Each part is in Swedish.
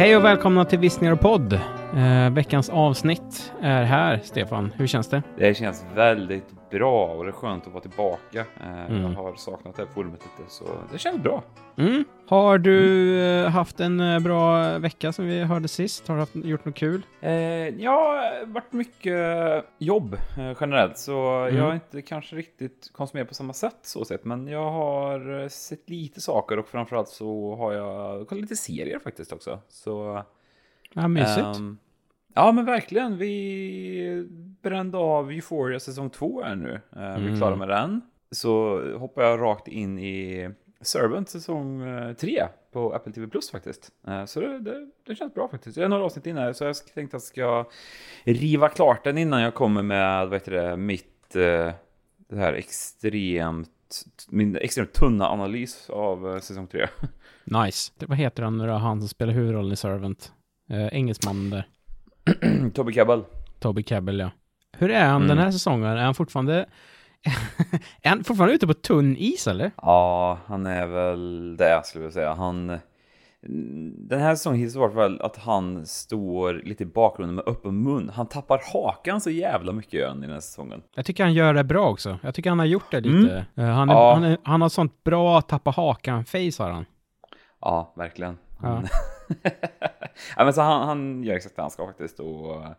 Hej och välkomna till Vissningar och podd. Eh, veckans avsnitt är här, Stefan. Hur känns det? Det känns väldigt bra och det är skönt att vara tillbaka. Eh, Mm. Jag har saknat det här forumet lite, så det känns bra. Mm. Har du eh, haft en eh, bra vecka som vi hörde sist? Har du haft, gjort något kul? Eh, ja, varit mycket jobb generellt, så Mm. jag har inte kanske riktigt konsumerat på samma sätt så sett, men jag har sett lite saker och framförallt så har jag kollat lite serier faktiskt också. Så, Ja, mysigt. ehm, ja, men verkligen. Vi brände av Euphoria säsong två här nu. Eh, Vi är Mm. klara med den. Så hoppar jag rakt in i Servant säsong eh, tre på Apple TV Plus faktiskt. Eh, Så det, det, det känns bra faktiskt. Jag är några avsnitt inne så jag tänkte att jag ska riva klart den innan jag kommer med, vad heter det, mitt, eh, det här extremt, min extremt tunna analys av eh, säsong tre. Nice. Det, vad heter han nu då? Han som spelar huvudrollen i Servant. Eh, engelsmannen där. Toby Cabell. Toby Cabell, ja. Hur är han Mm. den här säsongen? Är han fortfarande... är han fortfarande ute på tunn is, eller? Ja, han är väl det skulle jag säga. Han... Den här säsongen hittills var det väl att han står lite i bakgrunden med öppen mun. Han tappar hakan så jävla mycket gör han i den här säsongen. Jag tycker han gör det bra också. Jag tycker han har gjort det lite. Eh, han, är, Ja. han, är, han har sånt bra tappa hakan-face har han. Ja, verkligen. Ja. Han... ja, men så han, han gör exakt det han ska faktiskt. Och eh,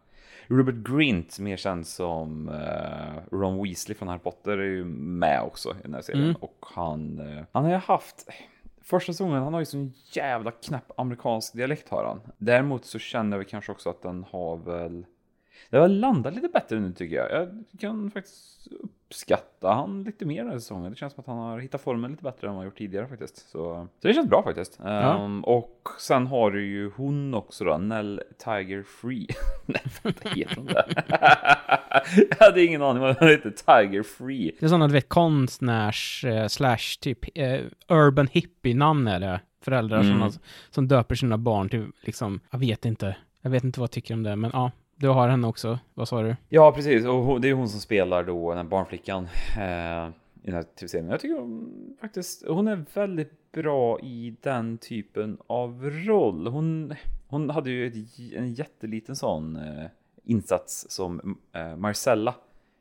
Robert Grint, mer känd som eh, Ron Weasley från Harry Potter, är ju med också i den här serien. Mm. Och han, eh, han har ju haft... Första säsongen, han har ju sån jävla knäpp amerikansk dialekt har han. Däremot så känner vi kanske också att den har väl... Det har landat lite bättre nu tycker jag. Jag kan faktiskt uppskatta han lite mer den här säsongen. Det känns som att han har hittat formen lite bättre än vad han gjort tidigare faktiskt. Så, så det känns bra faktiskt. Ehm, och sen har du ju hon också då, Nell Tiger Free. Nej, vad heter hon där? jag hade ingen aning vad hon heter, Tiger Free. Det är sådana, du vet, konstnärs eh, slash typ eh, urban hippie-namn är det. Föräldrar Mm. som, som döper sina barn till liksom, jag vet inte. Jag vet inte vad jag tycker om det, men ja. Du har henne också. Vad sa du? Ja, precis. Och det är hon som spelar då den här barnflickan eh, i den här tv-serien. Jag tycker hon, faktiskt hon är väldigt bra i den typen av roll. Hon, hon hade ju ett, en jätteliten sån eh, insats som eh, Marcella,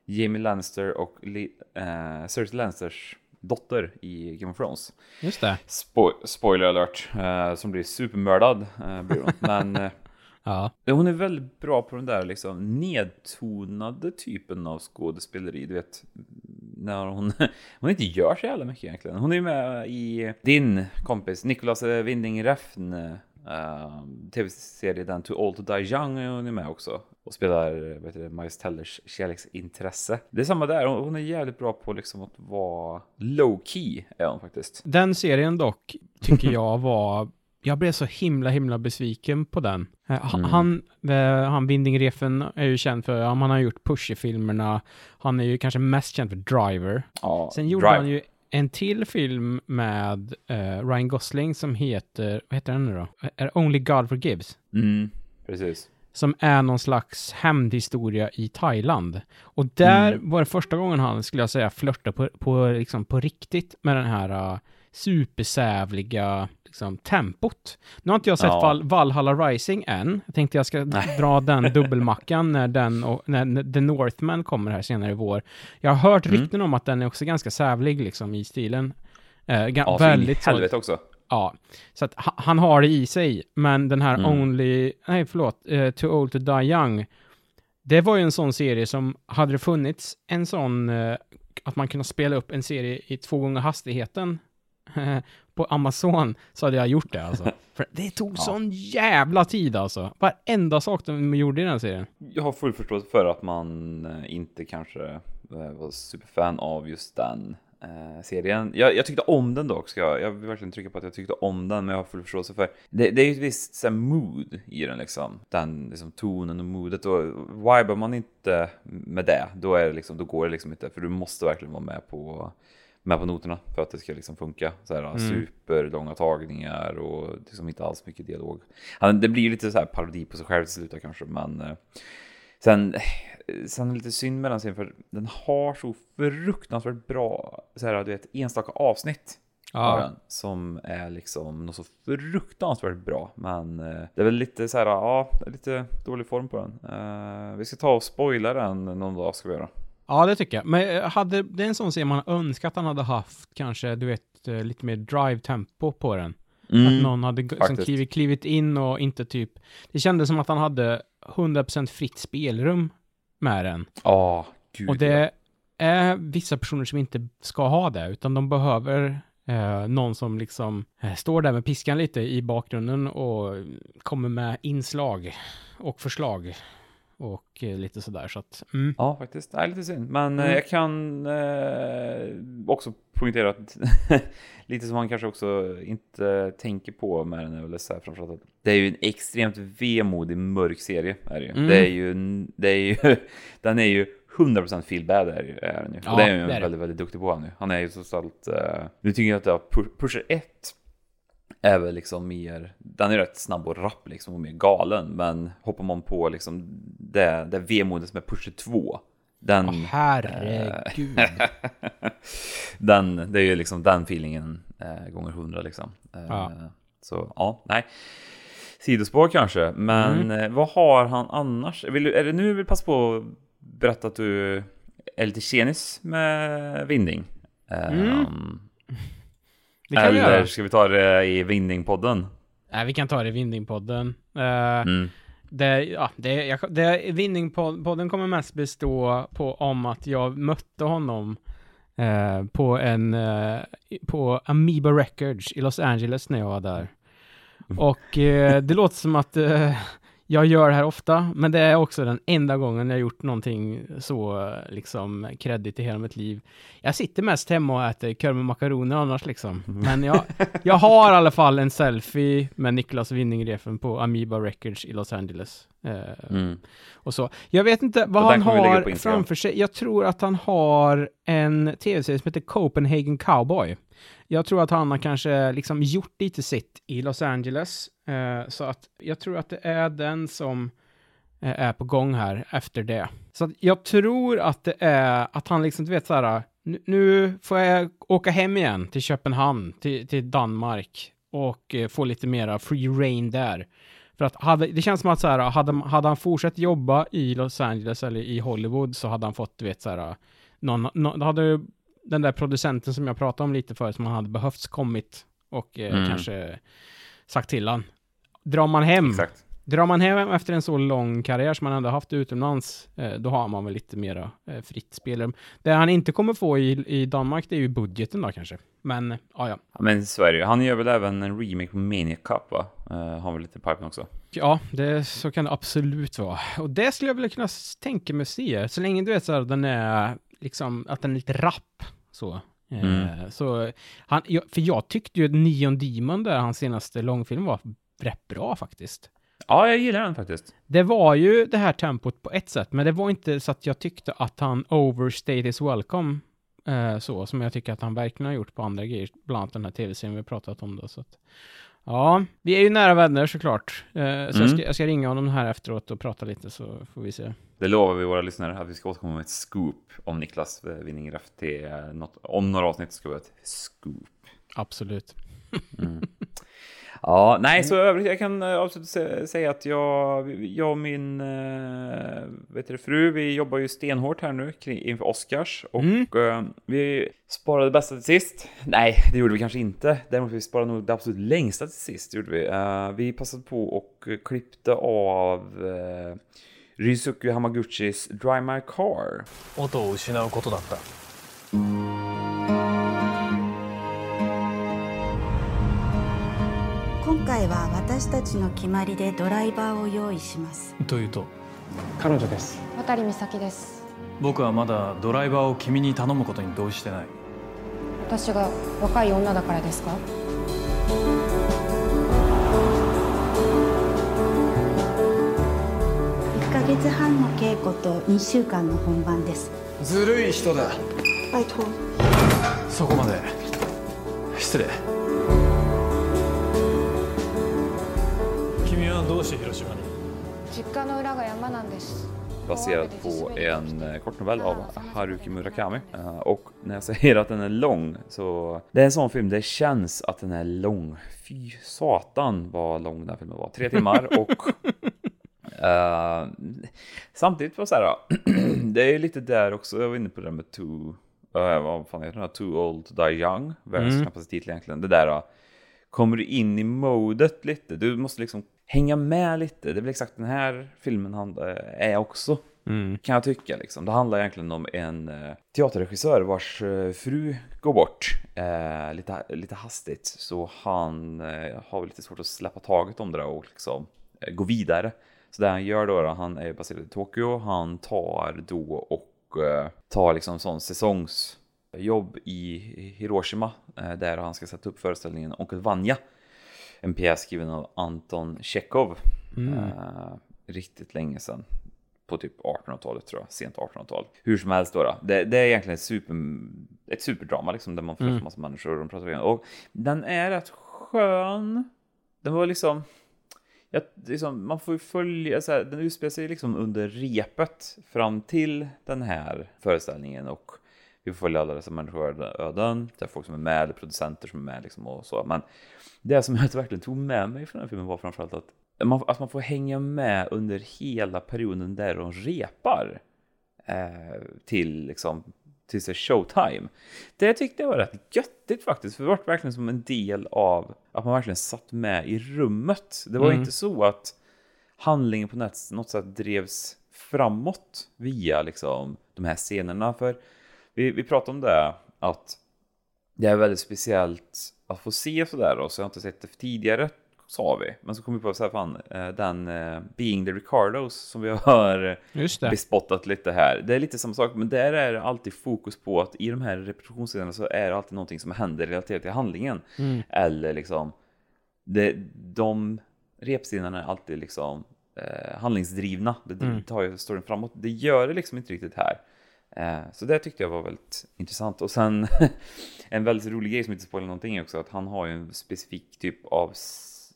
Jamie Lannister och eh, Cersei Lannisters dotter i Game of Thrones. Just det. Spo spoiler alert, eh, som blir supermördad. Eh, blir hon. Men eh, Ja. hon är väldigt bra på den där liksom nedtonade typen av skådespeleri. Du vet, när hon, hon inte gör så jävla mycket egentligen. Hon är ju med i din kompis Nicolas Winding Refn uh, tv-serie Den Too Old To Die Young är hon är med också. Och spelar heter det, Miles Tellers kärleksintresse. Det är samma där, hon hon är jävligt bra på liksom att vara low key är hon faktiskt. Den serien dock, tycker jag var... Jag blev så himla, himla besviken på den. Eh, ha- Mm. Han, eh, han Winding-Refn är ju känd för, ja, han har gjort Pusher-filmerna. Han är ju kanske mest känd för Driver. Ja, Sen gjorde Drive. han ju en till film med eh, Ryan Gosling som heter, vad heter den nu då? Är Only God Forgives? Mm, precis. Som är någon slags hämndhistoria i Thailand. Och där Mm. var det första gången han, skulle jag säga, flörtade på, på, liksom, på riktigt med den här uh, supersävliga liksom, tempot. Nu har inte jag sett Ja. Val, Valhalla Rising än. Jag tänkte jag ska Nej. dra den dubbelmackan när den och när, The Northman kommer här senare i vår. Jag har hört Mm. rykten om att den är också ganska sävlig liksom i stilen. Eh, Ja, väldigt så, helvete också. Ja, så att ha- han har det i sig, men den här Mm. Only, nej förlåt, uh, Too Old To Die Young, det var ju en sån serie som, hade det funnits en sån, eh, att man kunde spela upp en serie i två gånger hastigheten på Amazon, så hade jag gjort det alltså. För det tog Ja. sån jävla tid alltså. Varenda sak de gjorde i den serien. Jag har full förståelse för att man eh, inte kanske eh, var superfan av just den eh, serien. Jag, jag tyckte om den dock, ska jag, jag vill verkligen trycka på att jag tyckte om den, men jag har full förståelse för det, det är ju ett visst så här, mood i den liksom. Den liksom, tonen och moodet och vibar man inte med det, då, är det liksom, då går det liksom inte, för du måste verkligen vara med på med på noterna för att det ska liksom funka. Så här, Mm. Superlånga tagningar och liksom inte alls mycket dialog. Det blir lite så här parodi på sig själv till slut kanske, men eh, sen, sen är det lite synd med den serien för den har så fruktansvärt bra så här, du vet, enstaka avsnitt. Ja, den, som är liksom något så fruktansvärt bra. Men eh, det är väl lite så här, ja, lite dålig form på den. Eh, vi ska ta och spoila den någon dag ska vi göra. Ja det tycker jag. Men eh, hade, det är en sån serie man önskar att han hade haft kanske, du vet, eh, lite mer drive-tempo på den. Att någon hade som klivit, klivit in och inte typ... Det kändes som att han hade 100% fritt spelrum med den. Ja, gud. Och det är vissa personer som inte ska ha det, utan de behöver eh, någon som liksom eh, står där med piskan lite i bakgrunden och kommer med inslag och förslag och eh, lite sådär. Så att, mm. Ja, faktiskt. Det är lite synd. Men eh, Mm. jag kan eh, också poängtera att lite som man kanske också inte tänker på med den här framförallt att det är ju en extremt vemodig mörk serie. Är det, ju. Mm. det är ju, det är ju, den är ju 100% feel bad är, är den ju. Ja, och det är ju det är det. väldigt, väldigt duktig på han nu. Han är ju så allt, uh, nu tycker jag att ja, Pu- Pusher 1 är väl liksom mer, den är rätt snabb och rapp liksom och mer galen. Men hoppar man på liksom det, det vemodet som är Pusher 2. Den, Åh, herregud. den, det är ju liksom den feelingen eh, gånger hundra liksom. Eh, Ja. Så ja, nej. Sidospår kanske, men Mm. eh, vad har han annars? Vill du, är det nu du vill passa på att berätta att du är lite tjenis med Vinding? Eh, Mm. Vi eller ska vi ta det i Vinding-podden? Nej, vi kan ta det i Vindingpodden. Uh, Mm. Det, ja, det, jag, det, Vinningpodden kommer mest bestå på om att jag mötte honom eh, på en, eh, på Amoeba Records i Los Angeles när jag var där. Och eh, det låter som att eh, jag gör det här ofta, men det är också den enda gången jag gjort någonting så liksom kreddigt i hela mitt liv. Jag sitter mest hemma och äter korv med makaroner annars liksom. Men jag, jag har i alla fall en selfie med Niklas Winningrefen på Amoeba Records i Los Angeles. Eh, Mm. och så. Jag vet inte vad Och han har framför sig. Jag tror att han har en tv-serie som heter Copenhagen Cowboy. Jag tror att han har kanske liksom gjort lite sitt i Los Angeles. Eh, så att jag tror att det är den som eh, är på gång här efter det. Så att jag tror att det är att han liksom, du vet så här, nu, nu får jag åka hem igen till Köpenhamn, till, till Danmark och eh, få lite mera free rain där. För att hade, det känns som att så här, hade, hade han fortsatt jobba i Los Angeles eller i Hollywood så hade han fått, du vet så här, någon, någon då hade den där producenten som jag pratade om lite förut, som han hade behövts kommit och eh, Mm. kanske sagt till han. Drar man hem, Exakt. drar man hem efter en så lång karriär som man ändå haft utomlands, eh, då har man väl lite mera eh, fritt spelrum. Det han inte kommer få i, i Danmark, det är ju budgeten då kanske. Men, ja ja. Men så är det ju. Han gör väl även en remake på Maniac Cup va? Uh, har väl lite pipen också. Ja, det, så kan det absolut vara. Och det skulle jag vilja kunna tänka mig se. Så länge du vet så här, den är liksom, att den är lite rapp. Så. Eh, Mm. så han, jag, för jag tyckte ju att Neon Demon där, hans senaste långfilm var rätt bra faktiskt. Ja, jag gillar den faktiskt. Det var ju det här tempot på ett sätt, men det var inte så att jag tyckte att han overstayed his welcome. Eh, så, som jag tycker att han verkligen har gjort på andra grejer, bland annat den här tv-serien vi pratat om då. Så att, ja, vi är ju nära vänner såklart. Eh, så jag, Mm. ska, jag ska ringa honom här efteråt och prata lite så får vi se. Det lovar vi våra lyssnare att vi ska återkomma med ett scoop om Niklas eh, Winningraff till något, om några avsnitt ska vi ha ett scoop. Absolut. Mm. Ja, nej, så övrigt, jag kan eh, absolut sä- säga att jag, jag och min eh, vet du, fru, vi jobbar ju stenhårt här nu kring- inför Oscars och Mm. vi sparade det bästa till sist. Nej, det gjorde vi kanske inte. Däremot vi sparade nog det absolut längsta till sist. Gjorde vi. Vi passade på och klippte av uh, Ryusuke Hamaguchis Drive My Car. 音を失うことだった。今回は私たちの決まりでドライバーを用意します。というと？彼女です。渡美咲です。僕はまだドライバーを君に頼むことに同意してない。私が若い女だからですか？月半の稽古と2週間の本番ですずるい人だ拜托そこまで失礼君はどうして広島に実家の裏が山なんです baserad på en eh, kortnovell av Haruki Murakami. Eh, Och när jag säger att den är lång så det är en sån film det känns att den är lång. Fy satan vad lång den filmen var. Tre timmar och eh, samtidigt var så här. det är ju lite där också. Jag var inne på det där med Too, uh, vad fan heter här? Too Old To Die Young. Världens Mm. knappaste titel egentligen. Det där. Uh, kommer du in i modet lite. Du måste liksom hänga med lite. Det är väl exakt den här filmen han är också. Mm. Kan jag tycka liksom. Det handlar egentligen om en teaterregissör vars fru går bort eh, lite, lite hastigt. Så han eh, har lite svårt att släppa taget om det där och liksom eh, gå vidare. Så det han gör då, då han är baserad i Tokyo. Han tar då och eh, tar liksom sån säsongsjobb i Hiroshima. Eh, där han ska sätta upp föreställningen Onkel Vanja. En pjäs skriven av Anton Tjechov. Mm. Eh, riktigt länge sedan. På typ 1800-talet tror jag, sent 1800-tal. Hur som helst då, då. Det, det är egentligen ett, super, ett superdrama liksom, där man får Mm. massa människor och de pratar igenom. Och den är rätt skön. Den var liksom, jag, liksom man får ju följa, så här, den utspelar sig liksom under repet fram till den här föreställningen och vi får följa alla dessa människoöden. Det är folk som är med, eller producenter som är med liksom och så. Men det som jag verkligen tog med mig från den här filmen var framförallt att man, att man får hänga med under hela perioden där de repar eh, till liksom till sig showtime. Det tyckte jag var rätt göttigt faktiskt, för det var verkligen som en del av att man verkligen satt med i rummet. Det var Mm. inte så att handlingen på något, sätt drevs framåt via liksom de här scenerna. För vi, vi pratade om det, att det är väldigt speciellt att få se sådär då, så jag har inte sett det tidigare, sa vi. Men så kom vi på så här, fan, eh, den eh, Being the Ricardos som vi har det. bespottat lite här. Det är lite samma sak, men där är det alltid fokus på att i de här repetitionsscenerna så är det alltid någonting som händer relaterat till handlingen. Mm. Eller liksom, det, de repscenerna är alltid liksom eh, handlingsdrivna. Det Mm. tar ju storyn framåt. Det gör det liksom inte riktigt här. Eh, så det tyckte jag var väldigt intressant. Och sen en väldigt rolig grej som inte spoilar någonting också att han har ju en specifik typ av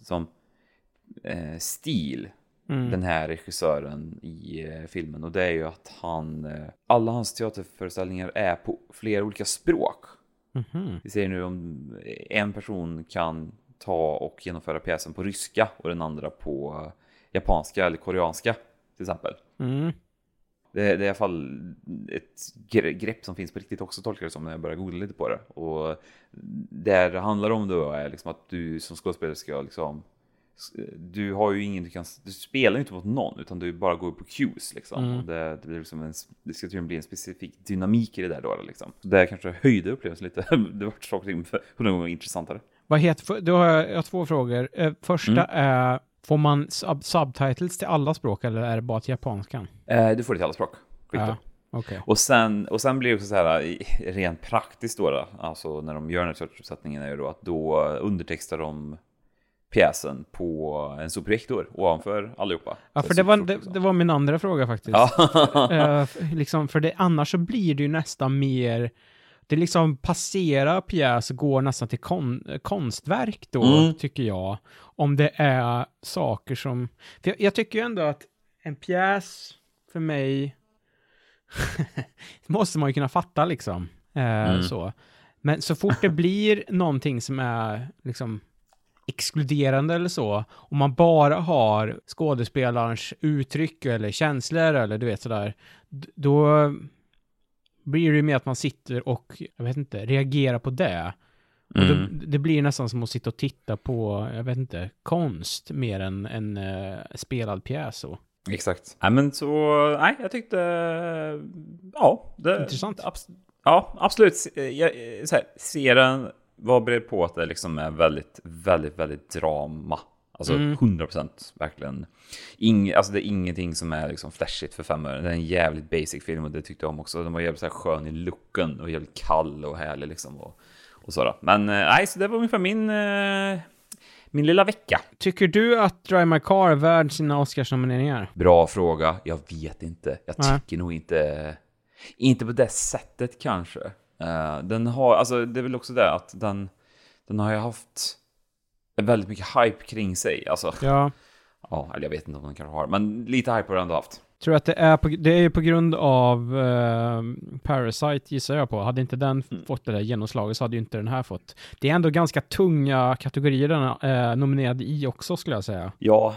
som eh, stil Mm. den här regissören i eh, filmen och det är ju att han eh, alla hans teaterföreställningar är på flera olika språk. Mhm. Vi ser nu om en person kan ta och genomföra pjäsen på ryska och den andra på eh, japanska eller koreanska till exempel. Mm. Det, det är i alla fall ett gre- grepp som finns på riktigt också tolkar det som när jag börjar googla lite på det. Och det det handlar om då är liksom att du som skådespelare ska liksom du har ju ingen du kan, du spelar ju inte mot någon utan du bara går på cues liksom. Mm. Det, det blir liksom en, det ska tydligen bli en specifik dynamik i det där då liksom. Så det kanske höjde upplevelsen lite. det var saker hundra gånger intressantare. Vad heter, då har jag, jag har två frågor. Eh, första Mm. är, får man sub subtitles till alla språk eller är det bara till japanskan? Eh, du får det till alla språk. Ja, okej. Och sen, och sen blir det också så här i- rent praktiskt då, då alltså när de gör den här teateruppsättningen är ju då att då undertextar de pjäsen på en stor projektor ovanför allihopa. Ja, för det var, det, det var min andra fråga faktiskt. Ja. Eh, f- liksom, för det, annars så blir det ju nästan mer, det liksom passerar pjäs och går nästan till kon, konstverk då, Mm. tycker jag. Om det är saker som, jag, jag tycker ju ändå att en pjäs för mig måste man ju kunna fatta liksom. Eh, Mm. så. Men så fort det blir någonting som är liksom exkluderande eller så, om man bara har skådespelarens uttryck eller känslor eller du vet sådär, då blir det ju mer att man sitter och, jag vet inte, reagerar på det. Och Mm. då, det blir nästan som att sitta och titta på, jag vet inte, konst mer än en uh, spelad pjäs så. Exakt. Nej men så, nej jag tyckte, ja. Det, Intressant. abs- ja, absolut. Se- Jag, så här, serien var beredd på att det liksom är väldigt, väldigt, väldigt drama. Alltså Mm. 100% verkligen. Ing, alltså det är ingenting som är liksom flashigt för fem öre. Det är en jävligt basic film och det tyckte jag om också. Den var jävligt så här skön i looken och jävligt kall och härlig liksom. Och, och sådär. Men eh, nej, så det var ungefär min, eh, min lilla vecka. Tycker du att Drive My Car är värd sina Oscarsnomineringar? Bra fråga. Jag vet inte. Jag Nej. tycker nog inte... Inte på det sättet kanske. Eh, den har, alltså det är väl också det att den, den har ju haft väldigt mycket hype kring sig. Alltså Ja. Ja, eller jag vet inte om den kanske har, men lite hype har den ändå haft. Tror att det är på, det är på grund av eh, Parasite gissar jag på. Hade inte den Mm. fått det där genomslaget så hade ju inte den här fått. Det är ändå ganska tunga kategorier den är eh, nominerad i också skulle jag säga. Ja.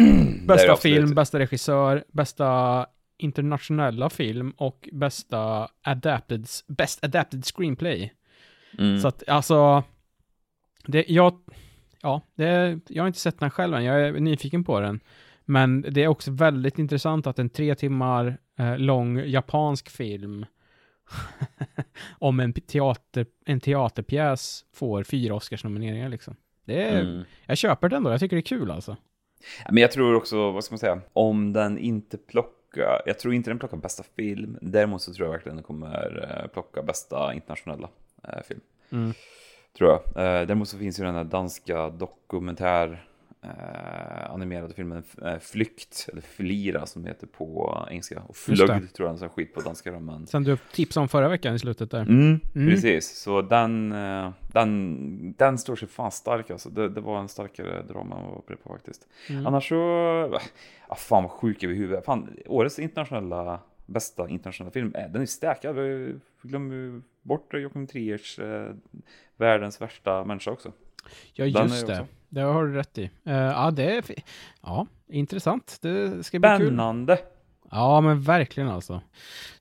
Bästa film, bästa regissör, bästa internationella film och bästa adapted, best adapted screenplay. Mm. Så att alltså, det, jag, ja, det, jag har inte sett den själv än, jag är nyfiken på den. Men det är också väldigt intressant att en tre timmar eh, lång japansk film om en teater, en teaterpjäs får fyra Oscarsnomineringar liksom. Det är, Mm. Jag köper den då, jag tycker det är kul alltså. Men jag tror också, vad ska man säga, om den inte plockar, jag tror inte den plockar bästa film, däremot så tror jag verkligen den kommer eh, plocka bästa internationella eh, film. Mm. Tror jag. Eh, däremot så finns ju den här danska dokumentär eh, animerade filmen eh, Flykt, eller Flira som heter på engelska. Och. Flögd tror jag den som skit på danska men... Sen du tipsade om förra veckan i slutet där. Mm, Mm. Precis, så den, eh, den, den står sig fan stark alltså. Det, det var en starkare drama än vad jag var beredd på faktiskt. Mm. Annars så, ah, fan vad sjuk över huvudet. Fan, årets internationella, bästa internationella film, eh, den är stäkad. Ju bort Joakim Triers eh, världens värsta människa också. Ja, just ju det. också- Det har du rätt i. Eh, ja, det är... Ja, intressant. Det ska bli kul. Spännande! Ja, men verkligen alltså.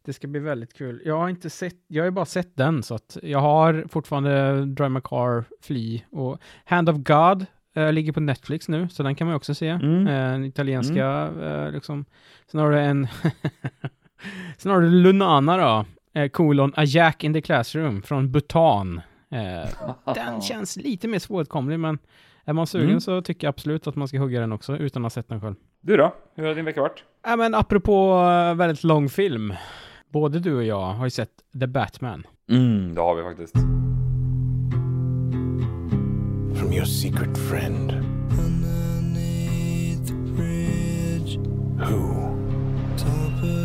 Det ska bli väldigt kul. Jag har inte sett, jag har ju bara sett den, så att jag har fortfarande Drive My Car, Flee och Hand of God eh, ligger på Netflix nu, så den kan man ju också se. Mm. Eh, den italienska, eh, liksom. Sen har du en... Sen har du Lunana då, eh, kolon A Jack in the Classroom från Bhutan. Eh, den känns lite mer svåråtkomlig, men är man sugen Mm. så tycker jag absolut att man ska hugga den också, utan att ha sett den själv. Du då? Hur har din vecka varit? Ja, men apropå eh, väldigt lång film. Både du och jag har ju sett The Batman. Mm, det har vi faktiskt. from your secret friend. Who?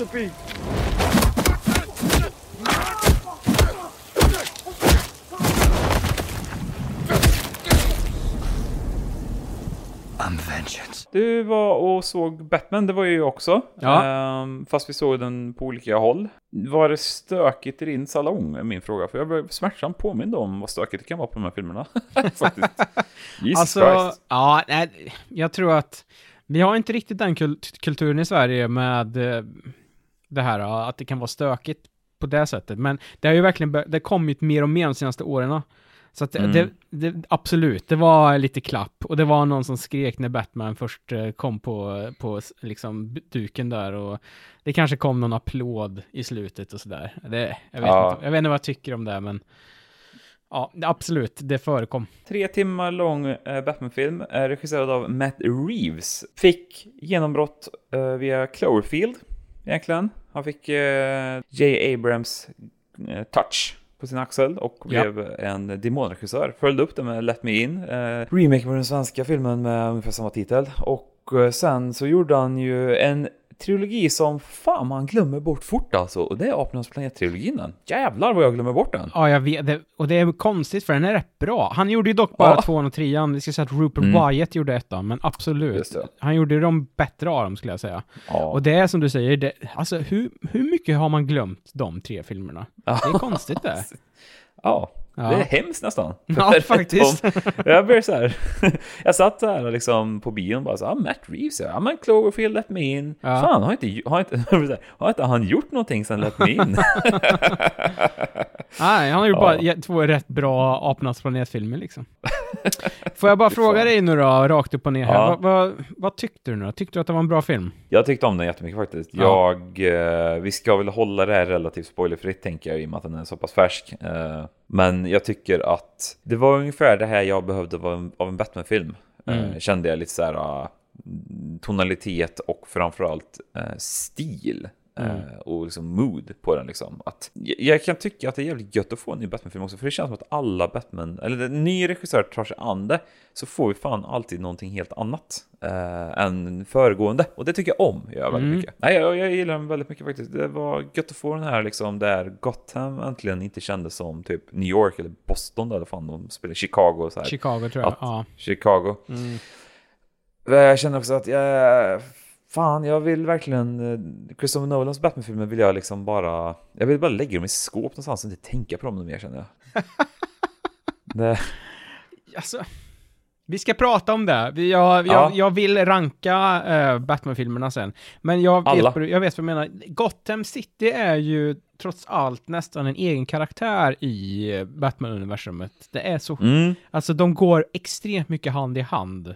to be? I'm vengeance. Du var och såg Batman, det var ju också. Ja. Ehm, fast vi såg den på olika håll. Var det stökigt i din salong, är min fråga. För jag blev smärtsamt påmind om vad stökigt det kan vara på de här filmerna. Faktiskt. Jesus alltså, Christ. ja, nej, jag tror att vi har inte riktigt den kult kulturen i Sverige med eh, det här, att det kan vara stökigt på det sättet. Men det har ju verkligen, det har kommit mer och mer de senaste åren. Så att Mm. det, det, absolut, det var lite klapp. Och det var någon som skrek när Batman först eh, kom på, på liksom duken där. Och det kanske kom någon applåd i slutet och sådär. Det, jag, vet Ja. inte, jag vet inte vad jag tycker om det, men ja, absolut, det förekom. Tre timmar lång eh, Batman-film, eh, regisserad av Matt Reeves. Fick genombrott via Cloverfield, egentligen. Han fick eh, J. Abrams eh, touch på sin axel och Ja. blev en demonregissör. Följde upp det med Let Me In, eh, remake på den svenska filmen med ungefär samma titel. Och eh, sen så gjorde han ju en trilogi som fan man glömmer bort fort alltså. Och det är Apornas planet-trilogin den. Jävlar vad jag glömmer bort den. Ja, jag vet det. Och det är konstigt för den är rätt bra. Han gjorde ju dock bara Ja. tvåan och trean. Vi ska säga att Rupert Mm. Wyatt gjorde ettan, men absolut. Han gjorde de bättre av dem skulle jag säga. Ja. Och det är som du säger, det, alltså hur, hur mycket har man glömt de tre filmerna? Det är konstigt det. Ja, Ja. det är hemskt nästan. Ja, faktiskt. jag blev så här. jag satt där liksom på bion och bara så ah, Matt Reeves, ja men Cloverfield, Let Me In. Ja. Fan, har inte, har, inte, har inte han gjort någonting sen Let Me In? Nej, han har ju Ja. bara två rätt bra Apornas planet-filmer liksom. Får jag bara fråga dig nu då, rakt upp och ner här. Ja. Vad, vad, vad tyckte du nu då? Tyckte du att det var en bra film? Jag tyckte om den jättemycket faktiskt. Ja. Jag, eh, vi ska väl hålla det här relativt spoilerfritt tänker jag i och med att den är så pass färsk. Eh, men jag tycker att det var ungefär det här jag behövde av en, av en Batman-film. Mm. Eh, kände jag lite så här ah, tonalitet och framförallt eh, stil. Mm. eh, Och liksom mood på den liksom. Att, jag, kan tycka att det är jävligt gött att få en ny Batman-film också. För det känns som att alla Batman, eller en ny regissör tar sig an det. Så får vi fan alltid någonting helt annat eh, än föregående. Och det tycker jag om, jag väldigt Mm. mycket. Nej, jag, jag gillar den väldigt mycket faktiskt. Det var gött att få den här liksom där Gotham äntligen inte kändes som typ New York eller Boston där fan de spelar Chicago så här. Chicago tror jag. Att- Ja. Chicago. Mm. Jag känner också att jag... Fan, jag vill verkligen... eh, Christopher Nolans Batman-filmer vill jag liksom bara... Jag vill bara lägga dem i skåp någonstans och inte tänka på dem mer känner jag. det, Alltså, vi ska prata om det. Vi- Jag, Ja. jag, jag vill ranka eh, Batman-filmerna sen. Men jag Alla. vet, jag vet vad du menar. Gotham City är ju trots allt nästan en egen karaktär i eh, Batman-universumet. Det är så... mm, Alltså, de går extremt mycket hand i hand.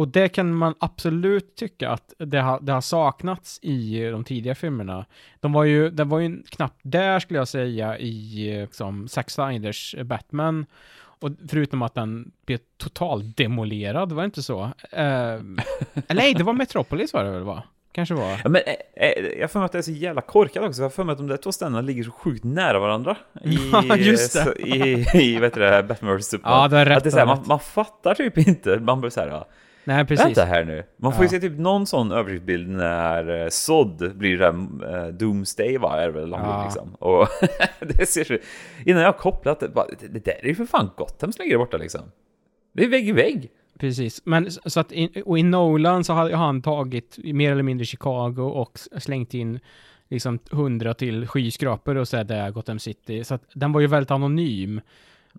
Och det kan man absolut tycka att det har, det har saknats i de tidiga filmerna. De var ju, det var ju knappt där skulle jag säga i liksom, Zack Snyders Batman. Och förutom att den blev totalt demolerad, var det inte så? Eh, eller nej, det var Metropolis var det väl va? Kanske var. ja, men, eh, eh, jag för mig att det är så jävla korkat också. Jag har för mig att de där två ställena ligger så sjukt nära varandra. I, just det. så- I, i vet du det, Batman vs. Ja, du har rätt, Att det är så här, man, man fattar typ inte. Man blir så här... ja, Nej, precis. Vänta här nu. Man får ju Ja. se typ någon sån översiktsbild när eh, Sod blir det där eh, Doomsday va, är det väl blir, Ja. liksom. Och det ser så... Innan jag har kopplat det, bara, det, det där är ju för fan Gotham som ligger där borta liksom. Det är vägg i vägg. Precis, men så att i, och i Nolan så hade han tagit mer eller mindre Chicago och slängt in liksom hundra till skyskrapor och så är det Gotham City. Så att den var ju väldigt anonym.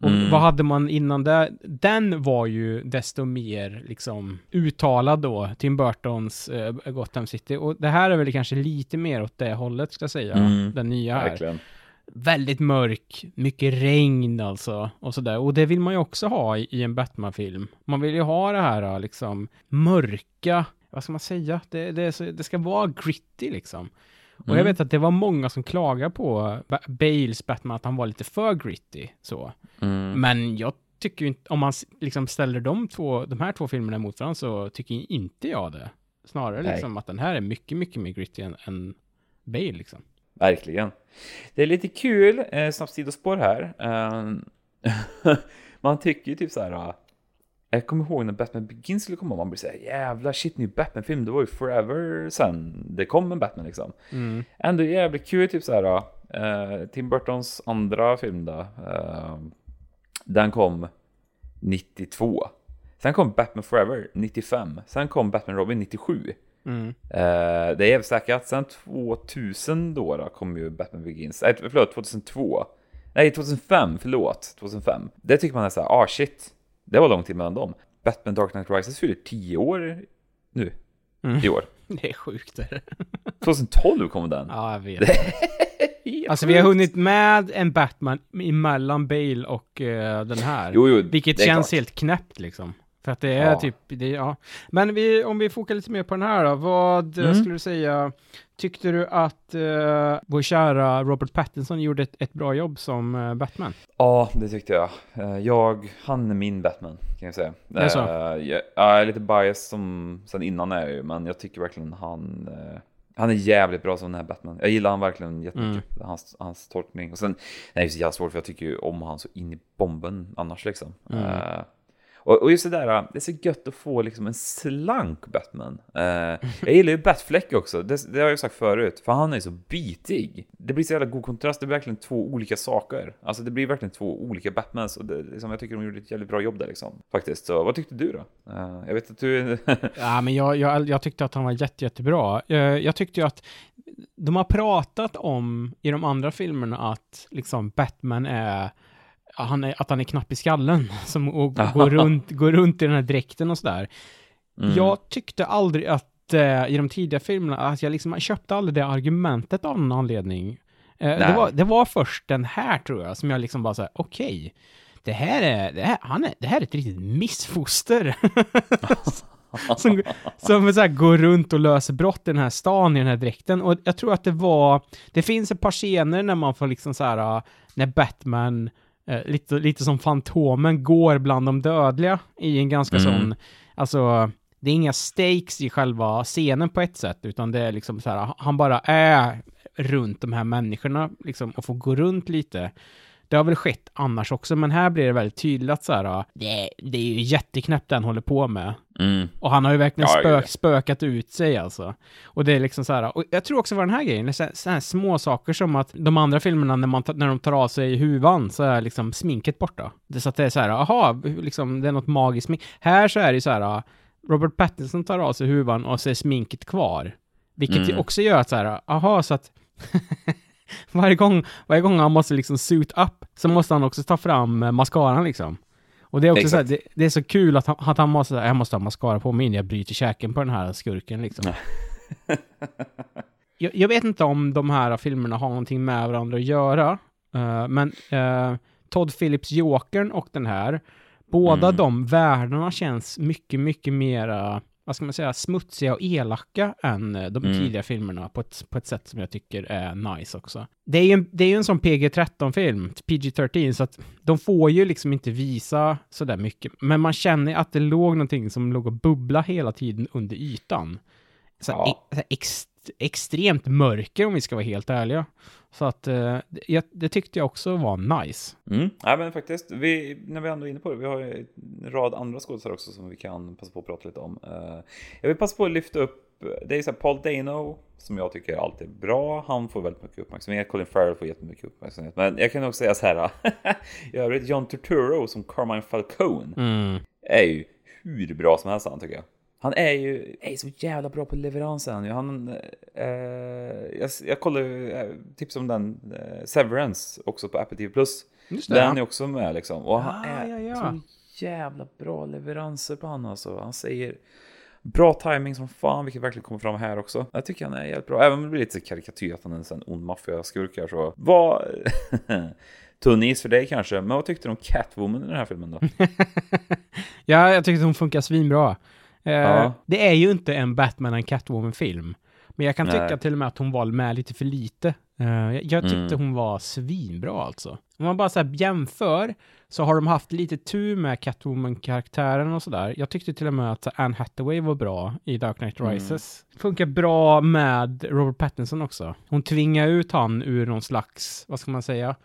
Och Mm. vad hade man innan det? Den var ju desto mer liksom uttalad då, Tim Burtons eh, Gotham City. Och det här är väl kanske lite mer åt det hållet ska jag säga, Mm. den nya här Verkligen. väldigt mörk, mycket regn alltså, och sådär. Och det vill man ju också ha i, i en Batman-film. Man vill ju ha det här liksom mörka, vad ska man säga? Det, det, det ska vara gritty liksom. Och jag Mm. vet att det var många som klagade på ba Bales Batman, att han var lite för gritty, så. Mm. Men jag tycker inte, om man liksom ställer de två, de här två filmerna mot varandra så tycker inte jag det. Snarare Nej. liksom att den här är mycket, mycket mer gritty än, än Bale liksom. Verkligen. Det är lite kul, eh, snabbt sidospår här. Eh, man tycker ju typ så här. Jag kommer ihåg när Batman Begins skulle komma, man blir så här jävla shit ny Batman-film, det var ju forever sen det kom en Batman liksom. Mm. Ändå jävligt kul, typ så här. ah, eh, Tim Burtons andra film då, eh, den kom 92. Sen kom Batman Forever 95. Sen kom Batman Robin 97. Mm. Eh, det är jävligt säkert. Sen 2000 då, då kom ju Batman Begins. Nej, förlåt, 2002. Nej, 2005, förlåt. 2005. Det tycker man är såhär, ah shit. Det var lång tid mellan dem. Batman Dark Knight Rises fyller 10 år nu. Mm. I år. Det är sjukt. Är det? 2012 kom den. Ja, jag vet. Alltså vi har hunnit med en Batman emellan Bale och eh, den här. Jo, jo, vilket det känns klart. helt knäppt liksom. För att det är Ja. typ, det, ja. Men vi, om vi fokar lite mer på den här då. Vad eh, Mm. skulle du säga, tyckte du att eh, vår kära Robert Pattinson gjorde ett, ett bra jobb som eh, Batman? Ja, det tyckte jag. Jag, han är min Batman, kan jag säga. Det är så? Jag, jag är lite biased som sen innan är jag ju, men jag tycker verkligen han... Han är jävligt bra som den här Batman. Jag gillar han verkligen jättemycket. Hans, hans tolkning. Och sen, nej, det är så jävla svårt för jag tycker ju om han så in i bomben annars liksom. Mm. Och, och just det där, äh, det är så gött att få liksom en slank Batman. Eh, jag gillar ju Batfleck också, det, det har jag ju sagt förut, för han är så bitig. Det blir så jävla god kontrast, det blir verkligen två olika saker. Alltså det blir verkligen två olika Batmans och det, liksom, jag tycker de gjorde ett jävligt bra jobb där liksom. Faktiskt, så vad tyckte du då? Eh, jag vet att du... Ja, men jag, jag, jag tyckte att han var jätte, jättebra. Eh, jag tyckte ju att de har pratat om i de andra filmerna att liksom Batman är han är, att han är knapp i skallen som, och går, runt, går runt i den här dräkten och sådär. Mm. Jag tyckte aldrig att eh, i de tidiga filmerna, att jag liksom köpte aldrig det argumentet av någon anledning. Eh, det, var, det var först den här tror jag som jag liksom bara såhär, okej. det här är, det här, han är, det här är ett riktigt missfoster. som som så här, går runt och löser brott i den här stan i den här dräkten. Och jag tror att det var, det finns ett par scener när man får liksom så här, äh, när Batman, eh, lite, lite som Fantomen, går bland de dödliga i en ganska Mm. sån, alltså, det är inga stakes i själva scenen på ett sätt, utan det är liksom så här, han bara är runt de här människorna liksom och får gå runt lite. Det har väl skett annars också, men här blir det väldigt tydligt att så här, äh, det, det är ju jätteknäppt han håller på med. Mm. Och han har ju verkligen Ja, spök, spökat ut sig alltså. Och det är liksom så här, och jag tror också vad den här grejen, så här, så här små saker som att de andra filmerna när, man, när de tar av sig huvan så är liksom sminket borta. Det så att det är så här, aha, liksom det är något magiskt smink. Här så är det så här, Robert Pattinson tar av sig huvan och så är sminket kvar. Vilket Mm. också gör att så här, aha, så att varje gång, varje gång han måste liksom suit up så måste han också ta fram eh, mascaran liksom. Och det är också så här, det, det är så kul att han, att han måste, jag måste ha mascara på mig innan jag bryter käken på den här skurken liksom. jag, jag vet inte om de här filmerna har någonting med varandra att göra, eh, men eh, Todd Phillips Jokern och den här, båda Mm. de världarna känns mycket, mycket mera, vad ska man säga, smutsiga och elaka än eh, de Mm. tidiga filmerna på ett, på ett sätt som jag tycker är nice också. Det är ju en, det är en sån PG-13-film, PG-13, så att de får ju liksom inte visa sådär mycket, men man känner att det låg någonting som låg och bubbla hela tiden under ytan. Så Ja. e- så extremt mörker om vi ska vara helt ärliga. Så att eh, det, det tyckte jag också var nice. Mm. Nej men faktiskt, vi, när vi ändå är inne på det, vi har ju en rad andra skådespelare också som vi kan passa på att prata lite om. Eh, jag vill passa på att lyfta upp, det är så här Paul Dano som jag tycker alltid är bra. Han får väldigt mycket uppmärksamhet, Colin Farrell får jättemycket uppmärksamhet. Men jag kan också säga så här, i övrigt John Turturro som Carmine Falcone Mm. är ju hur bra som helst han tycker jag. Han är ju är så jävla bra på leveransen. Han, eh, jag, jag kollade eh, tips om den, eh, Severance, också på Apple TV+. Det, Den är också med liksom. Och han Ah, är ja, ja. så jävla bra leveranser på han alltså. Han säger bra timing som fan, vilket verkligen kommer fram här också. Jag tycker han är jävligt bra. Även om det blir lite karikatyr att han är en ond maffiaskurk här så. Vad... Tunn is för dig kanske, men vad tyckte du om Catwoman i den här filmen då? Ja, jag tyckte hon funkar svinbra. Eh, Ja. Det är ju inte en Batman and Catwoman-film. Men jag kan Nej. tycka till och med att hon var med lite för lite. Eh, jag, jag tyckte Mm. hon var svinbra alltså. Om man bara så jämför så har de haft lite tur med Catwoman-karaktären och sådär. Jag tyckte till och med att Anne Hathaway var bra i Dark Knight Mm. Rises. Funkar bra med Robert Pattinson också. Hon tvingar ut han ur någon slags, vad ska man säga,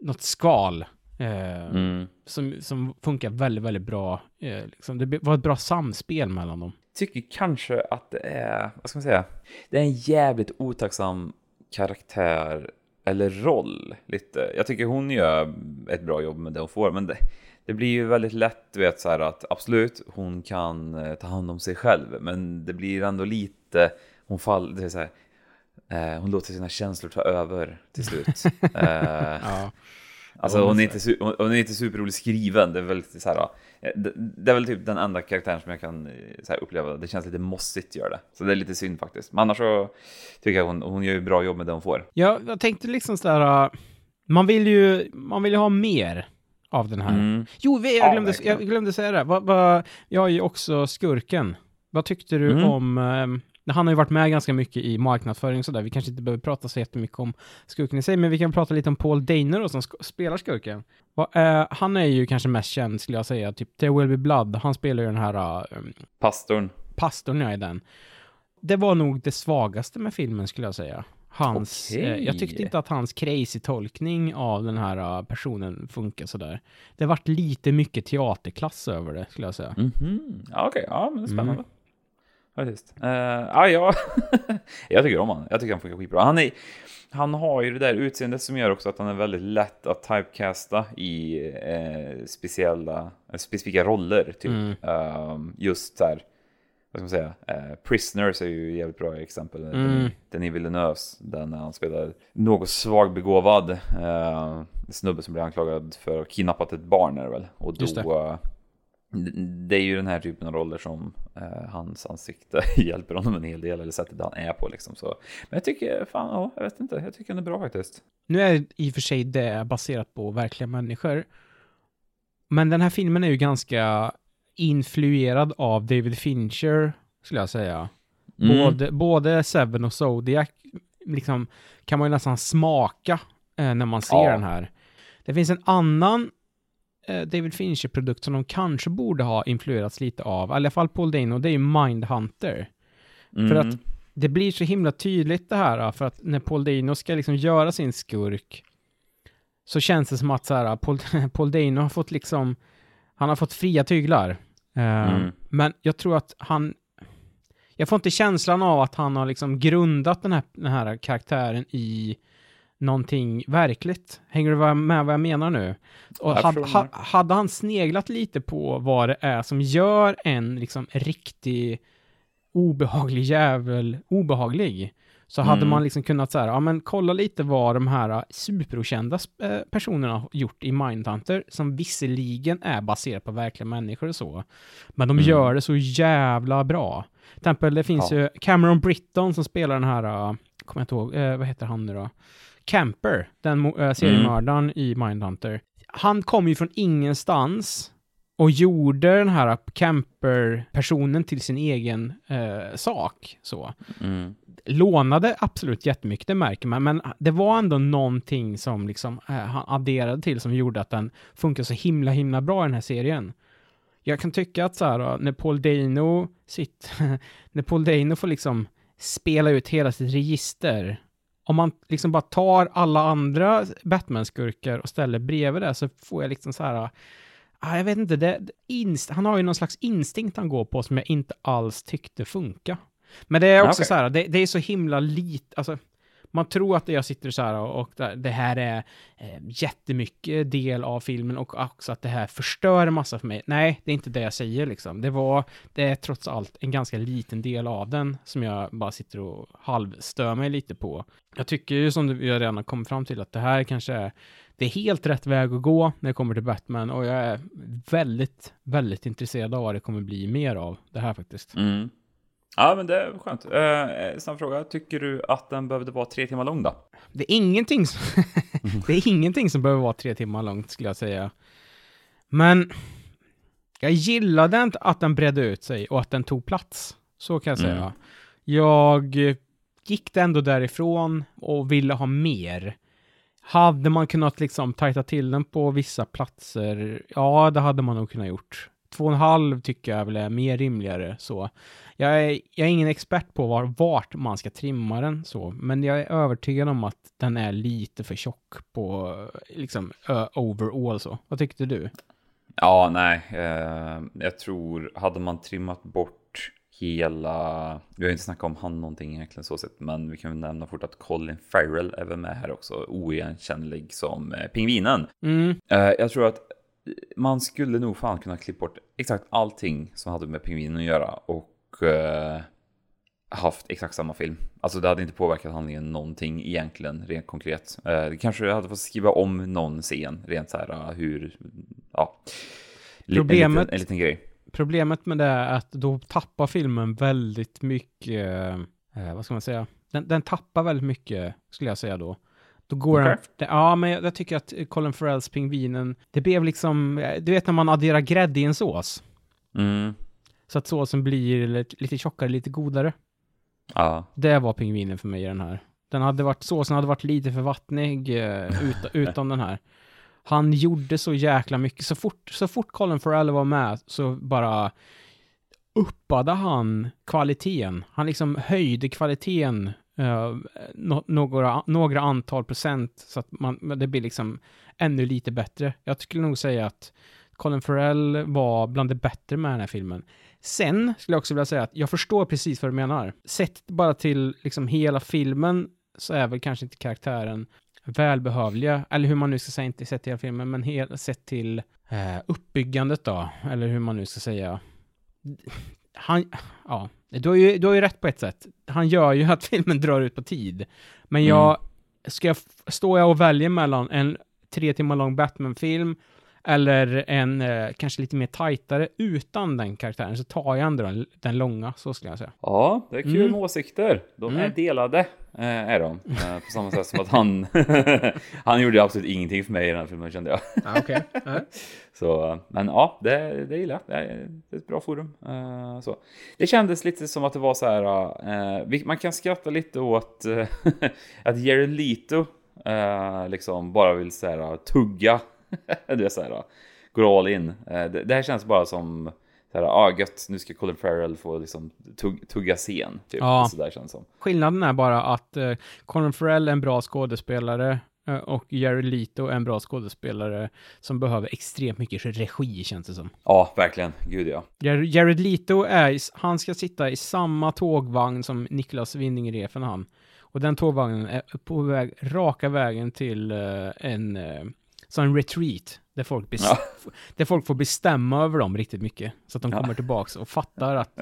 något skal. Eh, Mm. som, som funkar väldigt, väldigt bra. Eh, liksom. Det var ett bra samspel mellan dem. tycker kanske att det är, vad ska man säga, det är en jävligt otacksam karaktär eller roll lite. Jag tycker hon gör ett bra jobb med det hon får, men det, det blir ju väldigt lätt, du vet så här att absolut, hon kan eh, ta hand om sig själv, men det blir ändå lite, hon faller, det är så här, eh, hon låter sina känslor ta över till slut. Ja. Alltså hon är, inte, su- hon är inte superroligt skriven, det är väl så här, eh, det, är väl typ den enda karaktären som jag kan eh, så här, uppleva, det känns lite mossigt gör det. Så det är lite synd faktiskt. Men annars så tycker jag hon, hon gör ju bra jobb med det hon får. Ja, jag tänkte liksom sådär, uh, man vill ju, man vill ju ha mer av den här. Mm. Jo, jag Ja, glömde, jag glömde säga det. Va, va, jag har ju också skurken. Vad tyckte du Mm. om, um, han har ju varit med ganska mycket i marknadsföring och sådär. Vi kanske inte behöver prata så jättemycket om skurken i sig, men vi kan prata lite om Paul Dano då, som sk- spelar skurken. Va, eh, han är ju kanske mest känd, skulle jag säga, typ There Will Be Blood. Han spelar ju den här uh, Pastorn. pastorn jag är den. Det var nog det svagaste med filmen skulle jag säga. Hans, eh, jag tyckte inte att hans crazy tolkning av den här eh, personen funkar sådär. Det vart lite mycket teaterklass över det skulle jag säga. Mhm. Ja, okej. Ja, men det är spännande. Mm. Faktiskt. Uh, ja, ja. jag tycker om honom. Jag tycker han funkar skitbra. Han, är, han har ju det där utseendet som gör också att han är väldigt lätt att typecasta i eh, speciella, eh, specifika roller. Typ. Mm. Ehm, just så här, vad ska man säga, eh, Prisoners är ju ett jävligt bra exempel. Mm. Den i Villeneuves, den när han spelar något svagbegåvad eh, snubbe som blir anklagad för att ha kidnappat ett barn är det väl. Och då, eh, Det är ju den här typen av roller som eh, hans ansikte hjälper honom en hel del, eller sättet han är på liksom. Så. Men jag tycker, fan, ja, jag vet inte, jag tycker den är bra faktiskt. Nu är i och för sig det baserat på verkliga människor. Men den här filmen är ju ganska influerad av David Fincher, skulle jag säga. Mm. Både, både Seven och Zodiac liksom, kan man ju nästan smaka eh, när man ser Ja. den här. Det finns en annan David Fincher-produkt som de kanske borde ha influerats lite av, i alla fall Paul Dano, det är ju Mindhunter. Mm. För att det blir så himla tydligt det här, för att när Paul Dano ska liksom göra sin skurk, så känns det som att så här, Paul, Paul Dano har fått liksom, han har fått fria tyglar. Eh, Mm. Men jag tror att han, jag får inte känslan av att han har liksom grundat den här, den här karaktären i någonting verkligt. Hänger du med vad jag menar nu? Och had, ha, hade han sneglat lite på vad det är som gör en liksom riktig obehaglig jävel obehaglig, så hade Mm. man liksom kunnat säga, ja men kolla lite vad de här superokända eh, personerna har gjort i Mindhunter, som visserligen är baserat på verkliga människor och så, men de Mm. gör det så jävla bra. Till exempel, det finns Ja. ju Cameron Britton som spelar den här, uh, kommer jag inte ihåg, eh, vad heter han nu då? Camper, den uh, seriemördaren i Mindhunter. Han kom ju från ingenstans och gjorde den här camper-personen till sin egen eh, sak. Så. Mm. Lånade absolut jättemycket, det märker man, men det var ändå någonting som liksom eh, han adderade till som gjorde att den funkar så himla, himla bra i den här serien. Jag kan tycka att så här, då, när Paul Dano sitt, när Paul Dano får liksom spela ut hela sitt register, om man liksom bara tar alla andra Batman-skurkar och ställer bredvid det så får jag liksom så här, ah, jag vet inte, det, inst, han har ju någon slags instinkt han går på som jag inte alls tyckte funka. Men det är också Okej. så här, det, det är så himla lite, alltså man tror att jag sitter så här och, det- här är eh, jättemycket del av filmen och också att det här förstör en massa för mig. Nej, det är inte det jag säger liksom. Det var, det är trots allt en ganska liten del av den som jag bara sitter och halvstör mig lite på. Jag tycker ju som vi redan har kommit fram till att det här kanske är, det är helt rätt väg att gå när det kommer till Batman och jag är väldigt, väldigt intresserad av vad det kommer bli mer av det här faktiskt. Mm. Ja, men det är skönt. Uh, snabb fråga. Tycker du att den behövde vara tre timmar lång då? Det är ingenting som, det är ingenting som behöver vara tre timmar långt skulle jag säga. Men jag gillade inte att den bredde ut sig och att den tog plats. Så kan jag säga. Mm. Jag gick det ändå därifrån och ville ha mer. Hade man kunnat liksom tajta till den på vissa platser? Ja, det hade man nog kunnat gjort. Två och en halv tycker jag väl är mer rimligare så. Jag är, jag är ingen expert på var, vart man ska trimma den så, men jag är övertygad om att den är lite för tjock på liksom overall så. Vad tyckte du? Ja, nej. eh, jag tror, hade man trimmat bort hela... Vi har inte snackat om han någonting egentligen så sett, men vi kan väl nämna fort att Colin Farrell är väl med här också, oigenkännlig som eh, pingvinen. Mm, Eh, jag tror att man skulle nog fan kunna klippa bort exakt allting som hade med pingvinen att göra och eh, haft exakt samma film. Alltså det hade inte påverkat handlingen någonting egentligen, rent konkret. Eh, kanske hade fått skriva om någon scen, rent så här hur, ja. Problemet- En liten, en liten grej. Problemet med det är att då tappar filmen väldigt mycket, eh, vad ska man säga, den, den tappar väldigt mycket, skulle jag säga då. Då går den, det, ja men jag, jag tycker att Colin Farrells Pingvinen, det blev liksom, eh, du vet när man adderar grädde i en sås, Mm. så att såsen blir lite, lite tjockare, lite godare. Ja. Det var pingvinen för mig i den här. Den hade varit, såsen hade varit lite för vattnig eh, ut, utan den här. Han gjorde så jäkla mycket. Så fort, så fort Colin Farrell var med så bara uppade han kvaliteten. Han liksom höjde kvaliteten Eh, uh, no några, några antal procent så att man, det blir liksom ännu lite bättre. Jag skulle nog säga att Colin Farrell var bland det bättre med den här filmen. Sen skulle jag också vilja säga att jag förstår precis vad du menar. Sett bara till liksom hela filmen så är väl kanske inte karaktären välbehövliga, eller hur man nu ska säga, inte sett till hela filmen, men sett till eh, uppbyggandet då, eller hur man nu ska säga. Han, ja, du har, ju, du har ju rätt på ett sätt. Han gör ju att filmen drar ut på tid. Men jag, ska jag, står jag och väljer mellan en tre timmar lång Batman-film eller en eh, kanske lite mer tajtare utan den karaktären, så tar jag ändå den, den långa, så skulle jag säga. Ja, det är kul Mm. med åsikter. De är Mm. delade, eh, är de. Eh, på samma sätt som att han, han gjorde absolut ingenting för mig i den här filmen kände jag. Ja, okej. Så, men ja, det, det gillar jag. Det är, är ett bra forum. Eh, så. Det kändes lite som att det var så här, eh, man kan skratta lite åt eh, att Jared Leto liksom bara vill så här, tugga, du vet så här, går all in. Eh, det, det här känns bara som så här, ah, gött, nu ska Colin Farrell få liksom tugg, tugga scen. Typ. Ja. Så där känns som. Skillnaden är bara att eh, Colin Farrell är en bra skådespelare eh, och Jared Leto är en bra skådespelare som behöver extremt mycket regi, känns det som. Ja, verkligen. Gud ja. Jar- Jared Leto är, han ska sitta i samma tågvagn som Niklas Winning-Refn han. Och den tågvagnen är på väg, raka vägen till eh, en uh, sån retreat. Där folk, Ja. där folk får bestämma över dem riktigt mycket. Så att de Ja. kommer tillbaks och fattar att